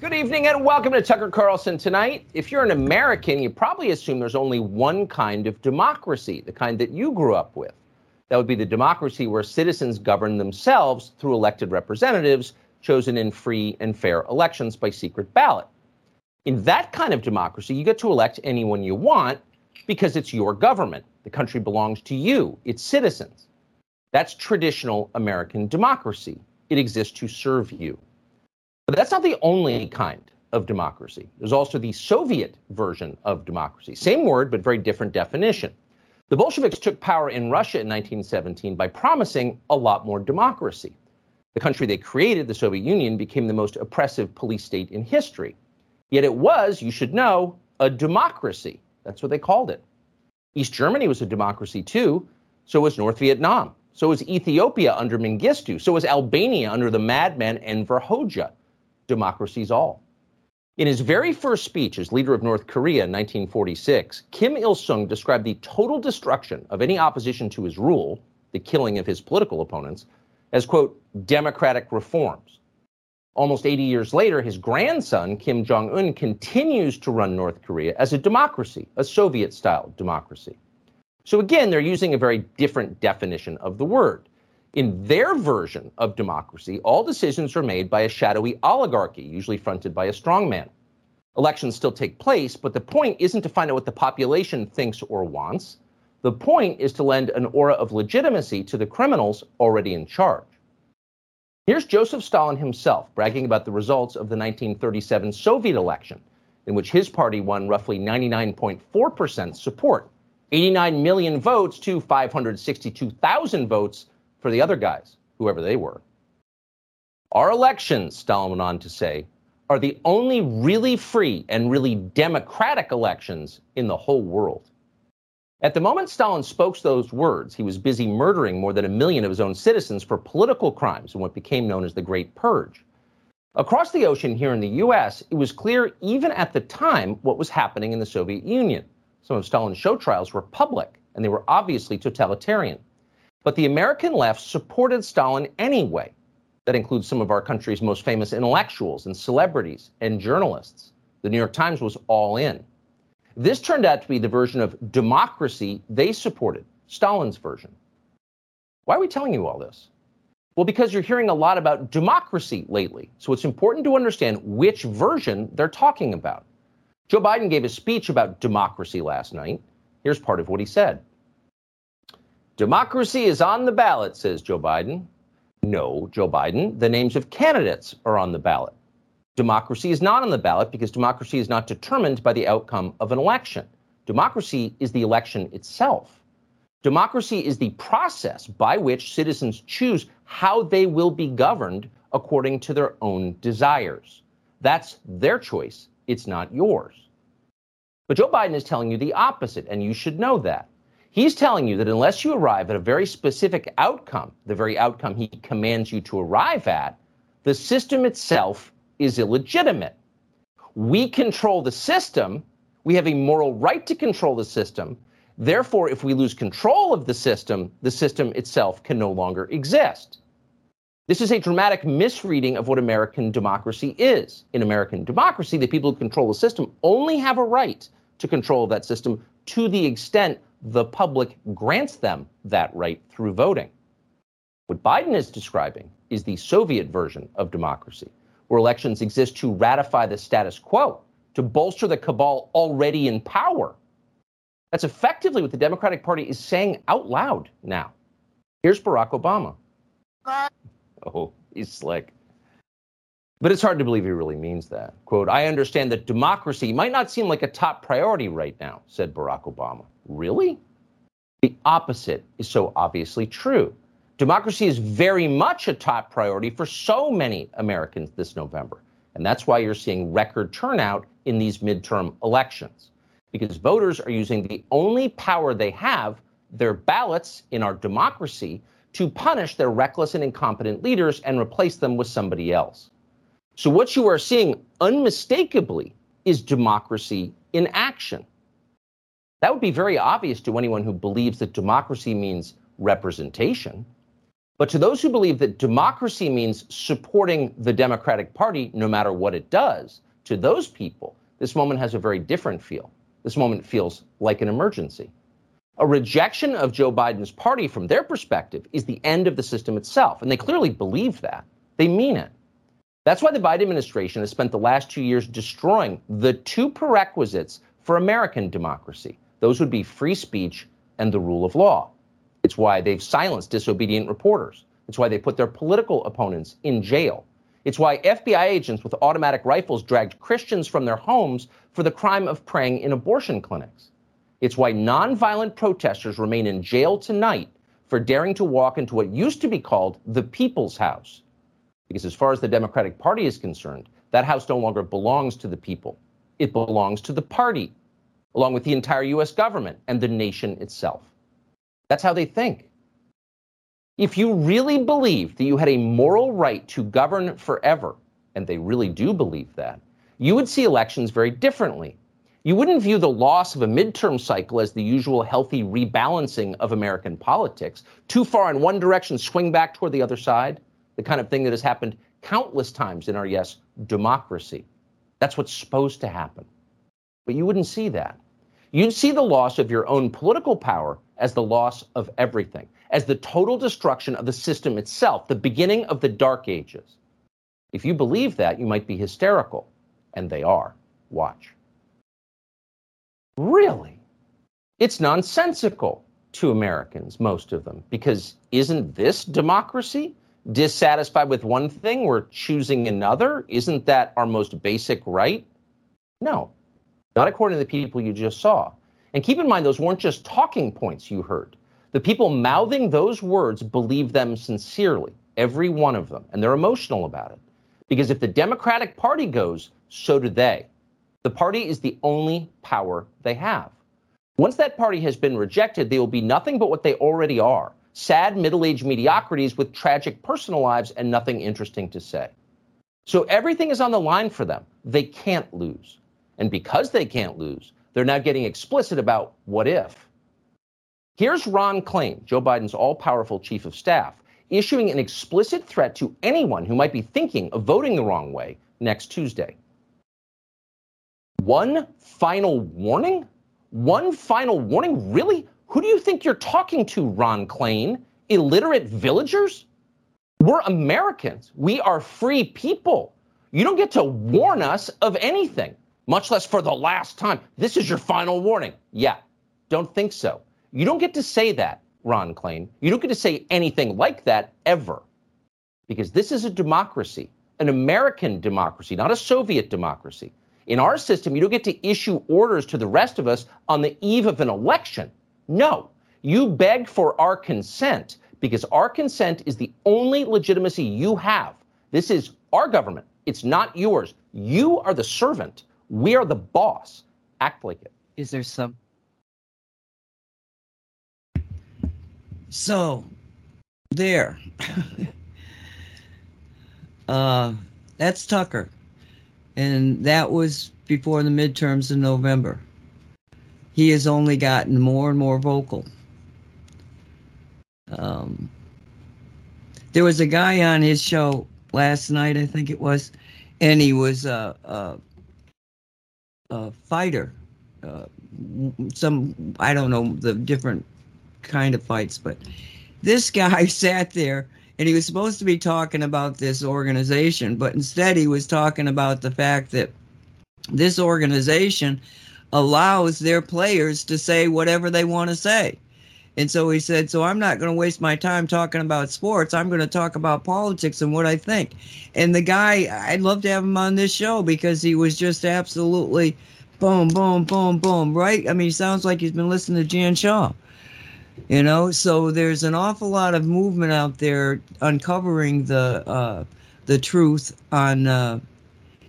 Good evening and welcome to Tucker Carlson tonight. If you're an American, you probably assume there's only one kind of democracy, the kind that you grew up with. That would be the democracy where citizens govern themselves through elected representatives chosen in free and fair elections by secret ballot. In that kind of democracy, you get to elect anyone you want because it's your government. The country belongs to you, its citizens. That's traditional American democracy. It exists to serve you. But that's not the only kind. of democracy. There's also the Soviet version of democracy. Same word, but very different definition. The Bolsheviks took power in Russia in 1917 by promising a lot more democracy. The country they created, the Soviet Union, became the most oppressive police state in history. Yet it was, you should know, a democracy. That's what they called it. East Germany was a democracy too. So was North Vietnam. So was Ethiopia under Mengistu. So was Albania under the madman Enver Hoxha. Democracies all. In his very first speech as leader of North Korea in 1946, Kim Il sung described the total destruction of any opposition to his rule, the killing of his political opponents, as, quote, democratic reforms. Almost 80 years later, his grandson, Kim Jong un, continues to run North Korea as a democracy, a Soviet style democracy. So again, they're using a very different definition of the word. In their version of democracy, all decisions are made by a shadowy oligarchy, usually fronted by a strongman. Elections still take place, but the point isn't to find out what the population thinks or wants. The point is to lend an aura of legitimacy to the criminals already in charge. Here's Joseph Stalin himself bragging about the results of the 1937 Soviet election, in which his party won roughly 99.4% support, 89 million votes to 562,000 votes for the other guys, whoever they were. Our elections, Stalin went on to say, are the only really free and really democratic elections in the whole world. At the moment Stalin spoke those words, he was busy murdering more than a million of his own citizens for political crimes in what became known as the Great Purge. Across the ocean here in the US, it was clear even at the time what was happening in the Soviet Union. Some of Stalin's show trials were public, and they were obviously totalitarian. But the American left supported Stalin anyway. That includes some of our country's most famous intellectuals and celebrities and journalists. The New York Times was all in. This turned out to be the version of democracy they supported, Stalin's version. Why are we telling you all this? Well, because you're hearing a lot about democracy lately. So it's important to understand which version they're talking about. Joe Biden gave a speech about democracy last night. Here's part of what he said Democracy is on the ballot, says Joe Biden. No, Joe Biden, the names of candidates are on the ballot. Democracy is not on the ballot because democracy is not determined by the outcome of an election. Democracy is the election itself. Democracy is the process by which citizens choose how they will be governed according to their own desires. That's their choice, it's not yours. But Joe Biden is telling you the opposite, and you should know that. He's telling you that unless you arrive at a very specific outcome, the very outcome he commands you to arrive at, the system itself is illegitimate. We control the system. We have a moral right to control the system. Therefore, if we lose control of the system, the system itself can no longer exist. This is a dramatic misreading of what American democracy is. In American democracy, the people who control the system only have a right to control that system to the extent the public grants them that right through voting. What Biden is describing is the Soviet version of democracy where elections exist to ratify the status quo, to bolster the cabal already in power. That's effectively what the Democratic Party is saying out loud now. Here's Barack Obama. Oh, he's slick. But it's hard to believe he really means that. Quote, I understand that democracy might not seem like a top priority right now, said Barack Obama. Really? The opposite is so obviously true. Democracy is very much a top priority for so many Americans this November. And that's why you're seeing record turnout in these midterm elections, because voters are using the only power they have, their ballots in our democracy, to punish their reckless and incompetent leaders and replace them with somebody else. So, what you are seeing unmistakably is democracy in action. That would be very obvious to anyone who believes that democracy means representation. But to those who believe that democracy means supporting the Democratic Party no matter what it does, to those people, this moment has a very different feel. This moment feels like an emergency. A rejection of Joe Biden's party from their perspective is the end of the system itself. And they clearly believe that. They mean it. That's why the Biden administration has spent the last two years destroying the two prerequisites for American democracy. Those would be free speech and the rule of law. It's why they've silenced disobedient reporters. It's why they put their political opponents in jail. It's why FBI agents with automatic rifles dragged Christians from their homes for the crime of praying in abortion clinics. It's why nonviolent protesters remain in jail tonight for daring to walk into what used to be called the People's House. Because as far as the Democratic Party is concerned, that house no longer belongs to the people. It belongs to the party, along with the entire US government and the nation itself. That's how they think. If you really believed that you had a moral right to govern forever, and they really do believe that, you would see elections very differently. You wouldn't view the loss of a midterm cycle as the usual healthy rebalancing of American politics, too far in one direction, swing back toward the other side, the kind of thing that has happened countless times in our, yes, democracy. That's what's supposed to happen. But you wouldn't see that. You'd see the loss of your own political power as the loss of everything, as the total destruction of the system itself, the beginning of the dark ages. If you believe that, you might be hysterical. And they are. Watch. Really? It's nonsensical to Americans, most of them, because isn't this democracy? Dissatisfied with one thing, we're choosing another? Isn't that our most basic right? No, not according to the people you just saw. And keep in mind, those weren't just talking points you heard. The people mouthing those words believe them sincerely, every one of them, and they're emotional about it. Because if the Democratic Party goes, so do they. The party is the only power they have. Once that party has been rejected, they will be nothing but what they already are sad middle aged mediocrities with tragic personal lives and nothing interesting to say. So everything is on the line for them. They can't lose. And because they can't lose, they're now getting explicit about what if. Here's Ron Klain, Joe Biden's all powerful chief of staff, issuing an explicit threat to anyone who might be thinking of voting the wrong way next Tuesday. One final warning? One final warning? Really? Who do you think you're talking to, Ron Klain? Illiterate villagers? We're Americans. We are free people. You don't get to warn us of anything, much less for the last time. This is your final warning. Yeah, don't think so. You don't get to say that, Ron Klain. You don't get to say anything like that ever. Because this is a democracy, an American democracy, not a Soviet democracy. In our system, you don't get to issue orders to the rest of us on the eve of an election. No, you beg for our consent because our consent is the only legitimacy you have. This is our government. It's not yours. You are the servant. We are the boss. Act like it. Is there some? So, there. uh, that's Tucker and that was before the midterms in November. He has only gotten more and more vocal. Um, there was a guy on his show last night, I think it was, and he was a, a, a fighter. Uh, some I don't know the different kind of fights, but this guy sat there and he was supposed to be talking about this organization, but instead he was talking about the fact that this organization allows their players to say whatever they want to say. And so he said, So I'm not going to waste my time talking about sports. I'm going to talk about politics and what I think. And the guy, I'd love to have him on this show because he was just absolutely boom, boom, boom, boom, right? I mean, he sounds like he's been listening to Jan Shaw. You know, so there's an awful lot of movement out there uncovering the uh, the truth on uh,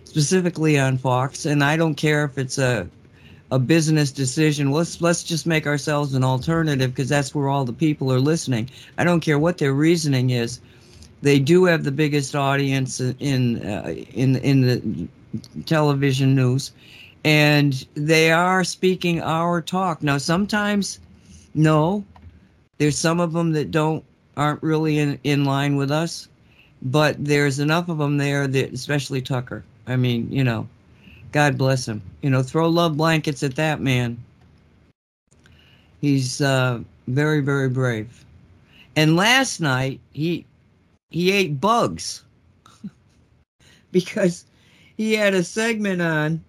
specifically on Fox, and I don't care if it's a a business decision. Let's let's just make ourselves an alternative because that's where all the people are listening. I don't care what their reasoning is. They do have the biggest audience in uh, in in the television news, and they are speaking our talk. Now, sometimes, no, there's some of them that don't aren't really in, in line with us, but there's enough of them there that, especially Tucker. I mean, you know, God bless him. You know, throw love blankets at that man. He's uh, very, very brave. And last night he he ate bugs because he had a segment on,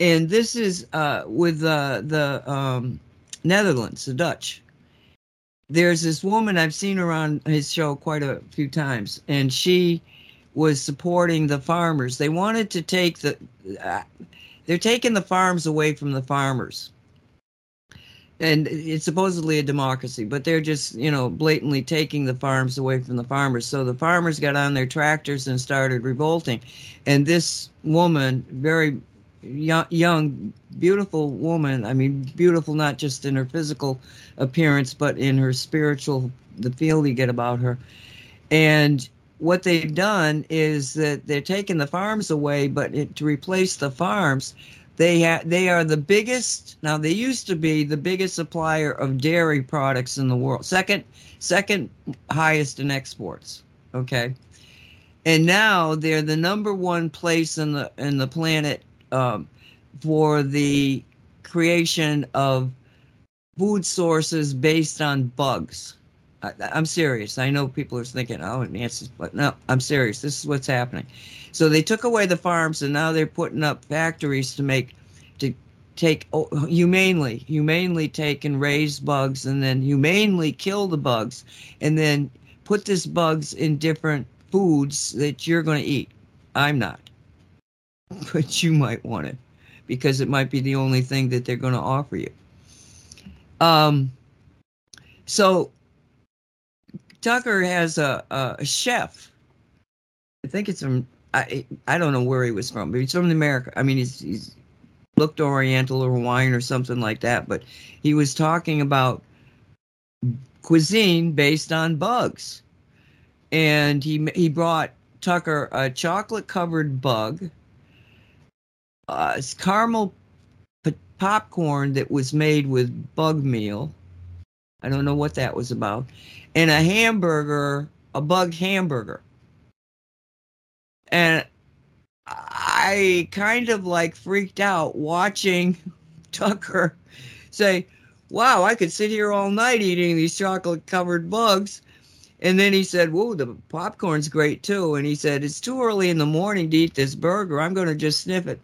and this is uh, with uh, the um, Netherlands, the Dutch there's this woman I've seen her on his show quite a few times, and she was supporting the farmers. They wanted to take the, uh, they're taking the farms away from the farmers. And it's supposedly a democracy, but they're just, you know, blatantly taking the farms away from the farmers. So the farmers got on their tractors and started revolting. And this woman, very young, young, beautiful woman. I mean, beautiful not just in her physical appearance, but in her spiritual, the feel you get about her. And what they've done is that they're taking the farms away, but it, to replace the farms, they ha- they are the biggest. Now they used to be the biggest supplier of dairy products in the world, second second highest in exports. Okay, and now they're the number one place in the in the planet um, for the creation of food sources based on bugs. I, I'm serious. I know people are thinking, "Oh, Nancy's," but no, I'm serious. This is what's happening. So they took away the farms, and now they're putting up factories to make to take oh, humanely, humanely take and raise bugs, and then humanely kill the bugs, and then put these bugs in different foods that you're going to eat. I'm not, but you might want it because it might be the only thing that they're going to offer you. Um, so Tucker has a, a chef. I think it's from I I don't know where he was from, but he's from America. I mean, he's he's looked Oriental or Hawaiian or something like that. But he was talking about cuisine based on bugs, and he he brought Tucker a chocolate covered bug, uh, caramel p- popcorn that was made with bug meal. I don't know what that was about, and a hamburger, a bug hamburger and I kind of like freaked out watching Tucker say, Wow, I could sit here all night eating these chocolate covered bugs. And then he said, Whoa, the popcorn's great too. And he said, It's too early in the morning to eat this burger. I'm going to just sniff it.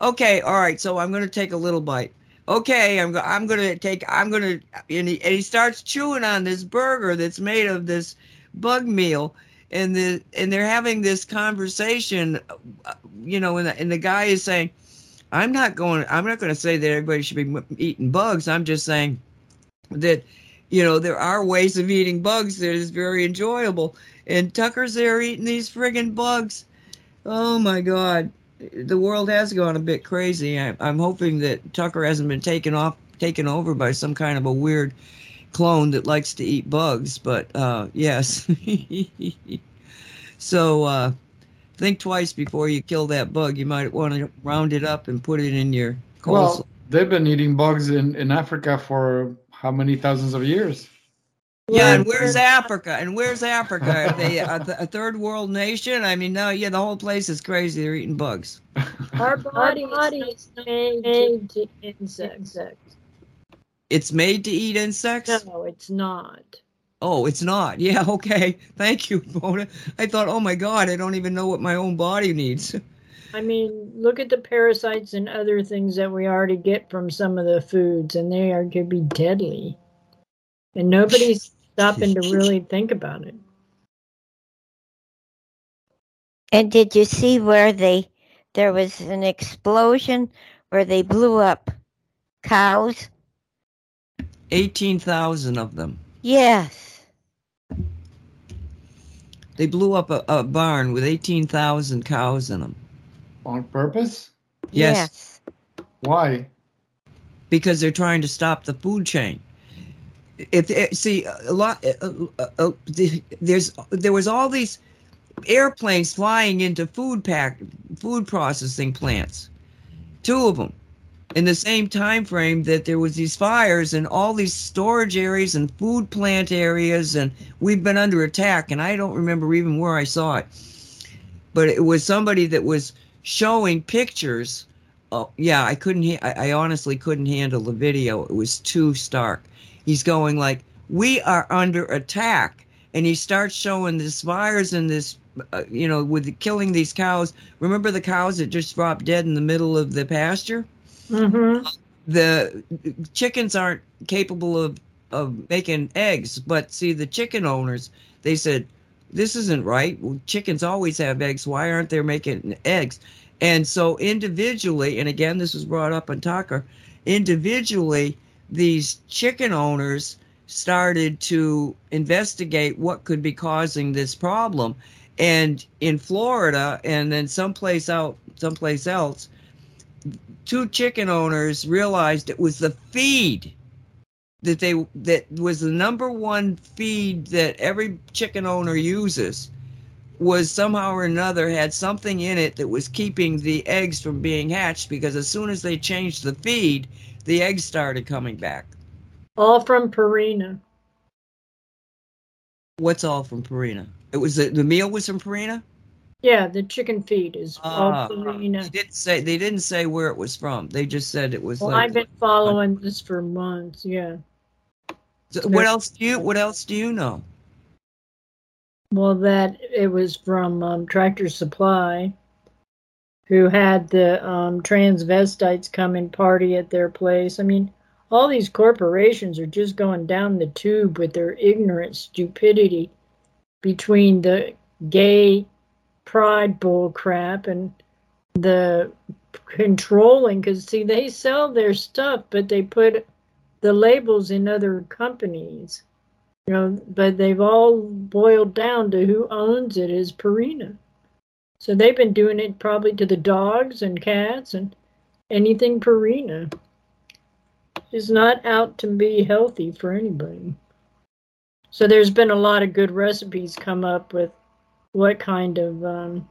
Okay, all right, so I'm going to take a little bite. Okay, I'm, go- I'm going to take, I'm going to, and he, and he starts chewing on this burger that's made of this bug meal. And the and they're having this conversation uh, you know and the, and the guy is saying i'm not going i'm not going to say that everybody should be eating bugs. I'm just saying that you know there are ways of eating bugs that is very enjoyable. And tucker's there eating these friggin bugs. Oh my god the world has gone a bit crazy I, i'm hoping that tucker hasn't been taken off taken over by some kind of a weird clone that likes to eat bugs, but uh, yes. so uh, think twice before you kill that bug. You might want to round it up and put it in your coleslaw. Well, they've been eating bugs in, in Africa for how many thousands of years? Yeah, and where's Africa? And where's Africa? Are they a, a, third world nation? I mean, no, yeah, the whole place is crazy. They're eating bugs. Our body, Our body is made to insects. It's made to eat insects? No, it's not. Oh, it's not. Yeah, okay. Thank you, Mona. I thought, oh my God, I don't even know what my own body needs. I mean, look at the parasites and other things that we already get from some of the foods, and they are could be deadly. And nobody's stopping to really think about it. And did you see where they there was an explosion where they blew up cows? 18,000 of them. Yes. They blew up a, a barn with 18,000 cows in them. On purpose? Yes. yes. Why? Because they're trying to stop the food chain. If eh, see a lot, uh, uh, there's there was all these airplanes flying into food pack food processing plants, two of them, in the same time frame that there was these fires and all these storage areas and food plant areas and we've been under attack and i don't remember even where i saw it. But it was somebody that was showing pictures oh yeah i couldn't I, I honestly couldn't handle the video. It was too stark he's going like we are under attack and he starts showing this fires and this uh, you know with killing these cows remember the cows that just dropped dead in the middle of the pasture Mm-hmm. the chickens aren't capable of of making eggs but see the chicken owners they said this isn't right. Chickens always have eggs. Why aren't they making eggs? And so individually, and again, this was brought up on Tucker, individually, these chicken owners started to investigate what could be causing this problem. And in Florida, and then someplace out, someplace else, two chicken owners realized it was the feed that they that was the number one feed that every chicken owner uses was somehow or another had something in it that was keeping the eggs from being hatched because as soon as they changed the feed the eggs started coming back All from Purina. what's all from Purina it was the, the meal was from Purina Yeah, the chicken feed is all Ah. Purina. they didn't say they didn't say where it was from they just said it was Well, like I've been following this for months. Yeah. So what else do you what else do you know Well, that it was from um, Tractor Supply, who had the um, transvestites come and party at their place. I mean, all these corporations are just going down the tube with their ignorant stupidity between the gay pride bull crap and the controlling. Because, see, they sell their stuff, but they put the labels in other companies. You know, but they've all boiled down to who owns it is Purina. So they've been doing it probably to the dogs and cats and anything Purina. Is not out to be healthy for anybody. So there's been a lot of good recipes come up with what kind of um,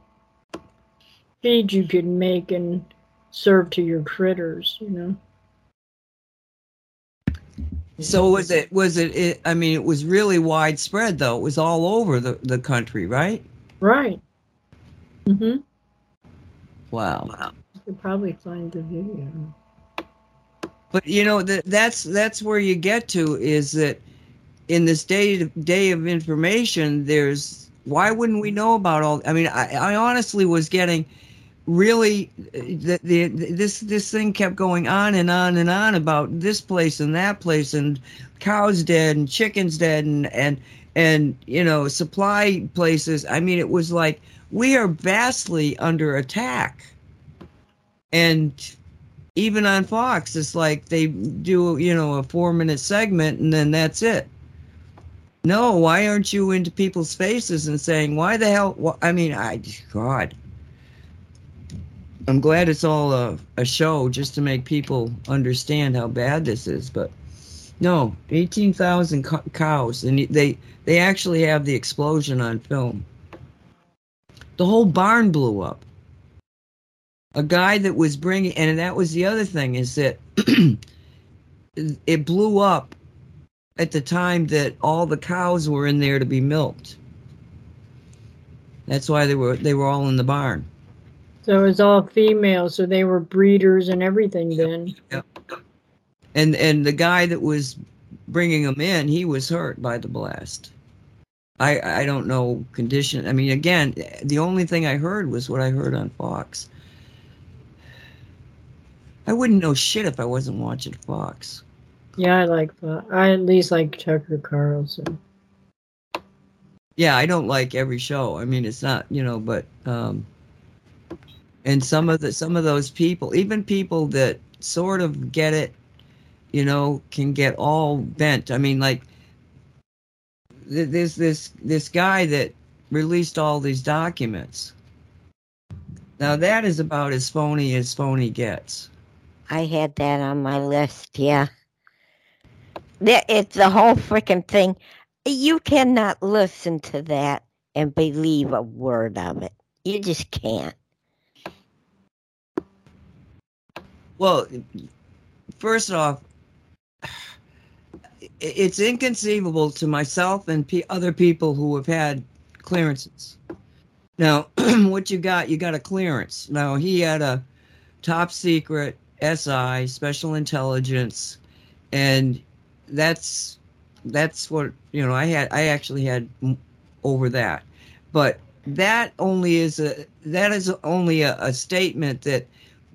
feed you could make and serve to your critters, you know. So was it was it, it I mean it was really widespread though. It was all over the, the country, right? Right. Mm-hmm. Wow. You could probably find the video. But you know that that's that's where you get to is that in this day day of information there's why wouldn't we know about all I mean I, I honestly was getting really the, the this this thing kept going on and on and on about this place and that place and cows dead and chickens dead and and and you know supply places i mean it was like we are vastly under attack and even on fox it's like they do you know a four minute segment and then that's it no why aren't you into people's faces and saying why the hell wh- i mean i god I'm glad it's all a, a show just to make people understand how bad this is. But no, 18,000 co- cows, and they they actually have the explosion on film. The whole barn blew up. A guy that was bringing, and that was the other thing is that it blew up at the time that all the cows were in there to be milked. That's why they were they were all in the barn. So it was all female, so they were breeders and everything then. and and the guy that was bringing them in he was hurt by the blast i i don't know condition i mean again the only thing i heard was what i heard on fox i wouldn't know shit if i wasn't watching fox Yeah, I like that. I at least like Tucker Carlson. yeah i don't like every show i mean it's not you know but um and some of the some of those people even people that sort of get it you know can get all bent i mean like there's this this guy that released all these documents now that is about as phony as phony gets I had that on my list, yeah. It's the whole freaking thing. You cannot listen to that and believe a word of it. You just can't. Well, first off, it's inconceivable to myself and p- other people who have had clearances. Now, what you got? You got a clearance. Now, he had a top secret SI, special intelligence, and that's that's what you know. I had I actually had over that, but that only is a that is only a, a statement that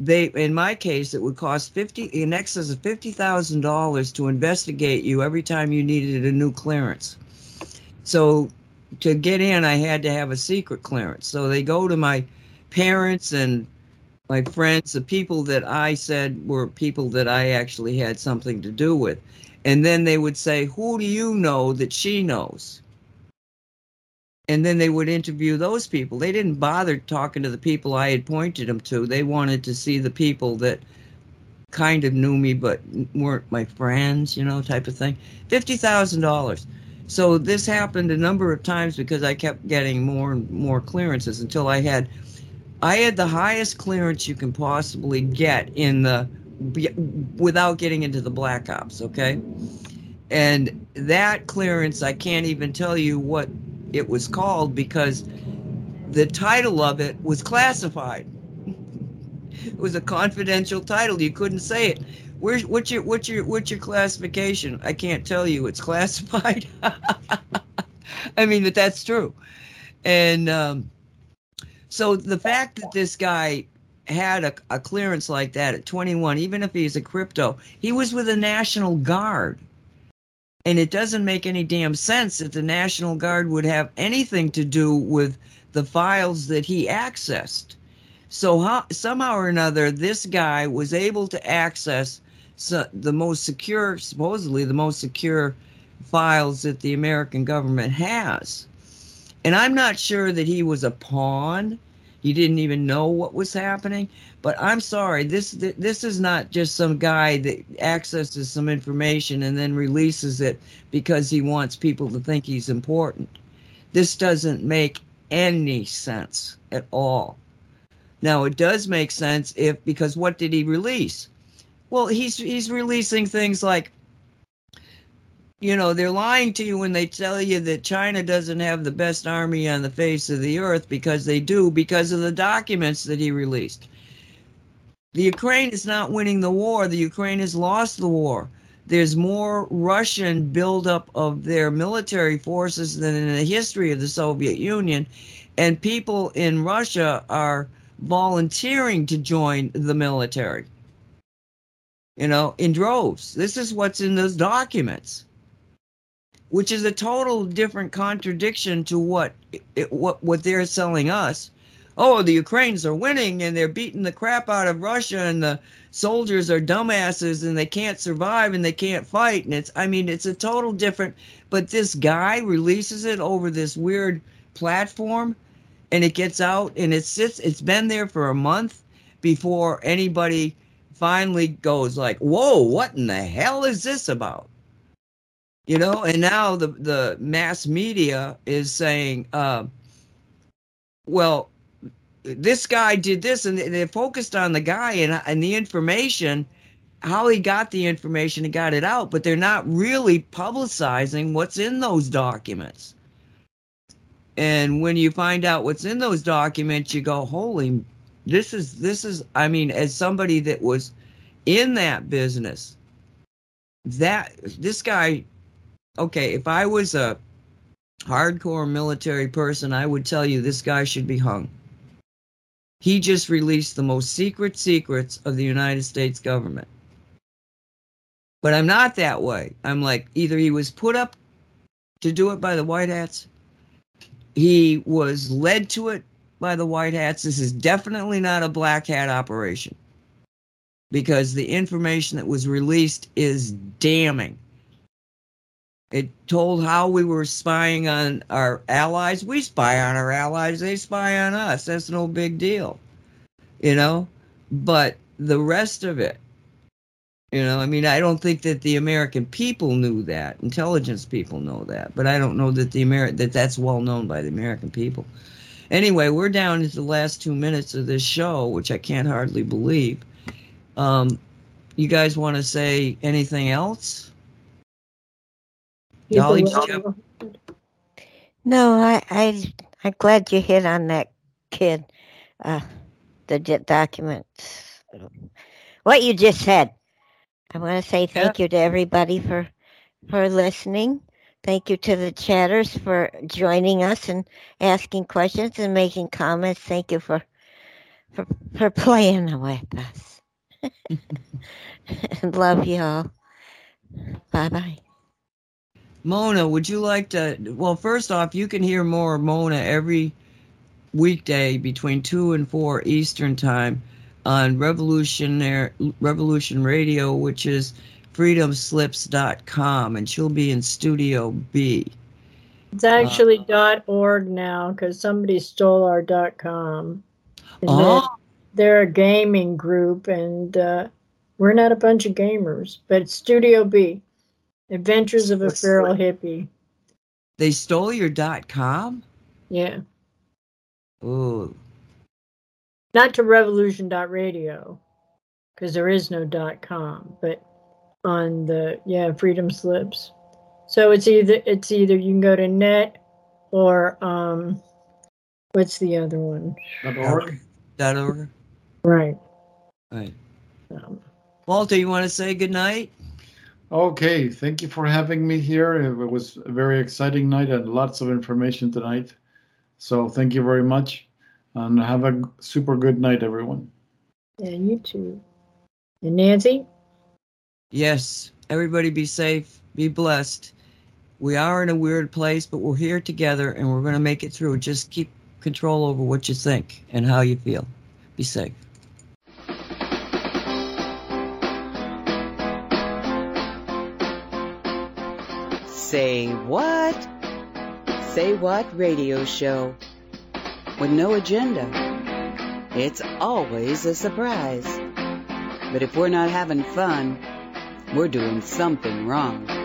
they in my case it would cost 50 in excess of $50,000 to investigate you every time you needed a new clearance. So to get in, I had to have a secret clearance. So they go to my parents and my friends, the people that I said were people that I actually had something to do with. And then they would say, Who do you know that she knows? And then they would interview those people. They didn't bother talking to the people I had pointed them to. They wanted to see the people that kind of knew me but weren't my friends, you know, type of thing. $50,000. So this happened a number of times because I kept getting more and more clearances until I had I had the highest clearance you can possibly get in the without getting into the black ops, okay? And that clearance I can't even tell you what it was called because the title of it was classified. it was a confidential title. You couldn't say it. Where's what's your what's your what's your classification? I can't tell you. It's classified. I mean, but that's true. And um, so the fact that this guy had a, a clearance like that at 21, even if he's a crypto, he was with the National Guard. And it doesn't make any damn sense that the National Guard would have anything to do with the files that he accessed. So how, somehow or another, this guy was able to access so, the most secure, supposedly the most secure files that the American government has. And I'm not sure that he was a pawn. He didn't even know what was happening. But I'm sorry, this this is not just some guy that accesses some information and then releases it because he wants people to think he's important. This doesn't make any sense at all. Now it does make sense if because what did he release? Well, he's he's releasing things like you know, they're lying to you when they tell you that China doesn't have the best army on the face of the earth because they do, because of the documents that he released. The Ukraine is not winning the war. The Ukraine has lost the war. There's more Russian buildup of their military forces than in the history of the Soviet Union. And people in Russia are volunteering to join the military, you know, in droves. This is what's in those documents which is a total different contradiction to what what what they're selling us. Oh, the Ukrainians are winning and they're beating the crap out of Russia and the soldiers are dumbasses and they can't survive and they can't fight and it's I mean it's a total different but this guy releases it over this weird platform and it gets out and it sits it's been there for a month before anybody finally goes like, "Whoa, what in the hell is this about?" You know and now the the mass media is saying uh, well this guy did this and they're focused on the guy and, and the information how he got the information and got it out but they're not really publicizing what's in those documents. And when you find out what's in those documents you go holy this is this is i mean as somebody that was in that business that this guy okay, if I was a hardcore military person, I would tell you this guy should be hung. He just released the most secret secrets of the United States government. But I'm not that way. I'm like, either he was put up to do it by the White Hats, he was led to it by the White Hats. This is definitely not a black hat operation because the information that was released is damning. It told how we were spying on our allies. We spy on our allies, they spy on us. That's no big deal, you know? But the rest of it, you know, I mean, I don't think that the American people knew that. Intelligence people know that, but I don't know that the Ameri- that that's well known by the American people. Anyway, we're down to the last two minutes of this show, which I can't hardly believe. Um, you guys want to say anything else? Dolly, no, I, I, I'm glad you hit on that kid, uh, the documents. What you just said. I want to say thank yeah. you to everybody for for listening. Thank you to the chatters for joining us and asking questions and making comments. Thank you for for, for playing with us. And love you all. Bye bye. Mona, would you like to? Well, first off, you can hear more of Mona every weekday between 2 and 4 Eastern Time on Revolutionary Revolution Radio, which is freedomslips.com, and she'll be in Studio B. It's actually dot .org now because somebody stole our dot .com. Oh. they're, they're a gaming group, and uh, we're not a bunch of gamers. But it's Studio B, Adventures of a Feral Hippie. They stole your dot .com? Yeah, Oh, not to Revolution dot Radio because there is no dot .com, but on the yeah Freedom Slips. So it's either it's either you can go to net or um, what's the other one? Dot org. dot .org. Right. Right. Um, Walter, you want to say good night? Okay, thank you for having me here. It was a very exciting night and lots of information tonight. So thank you very much, and have a super good night, everyone. yeah, you too. And Nancy. Yes. Everybody be safe. Be blessed. We are in a weird place, but we're here together and we're going to make it through. Just keep control over what you think and how you feel. Be safe. Say what? Say what radio show. With no agenda. It's always a surprise. But if we're not having fun, we're doing something wrong.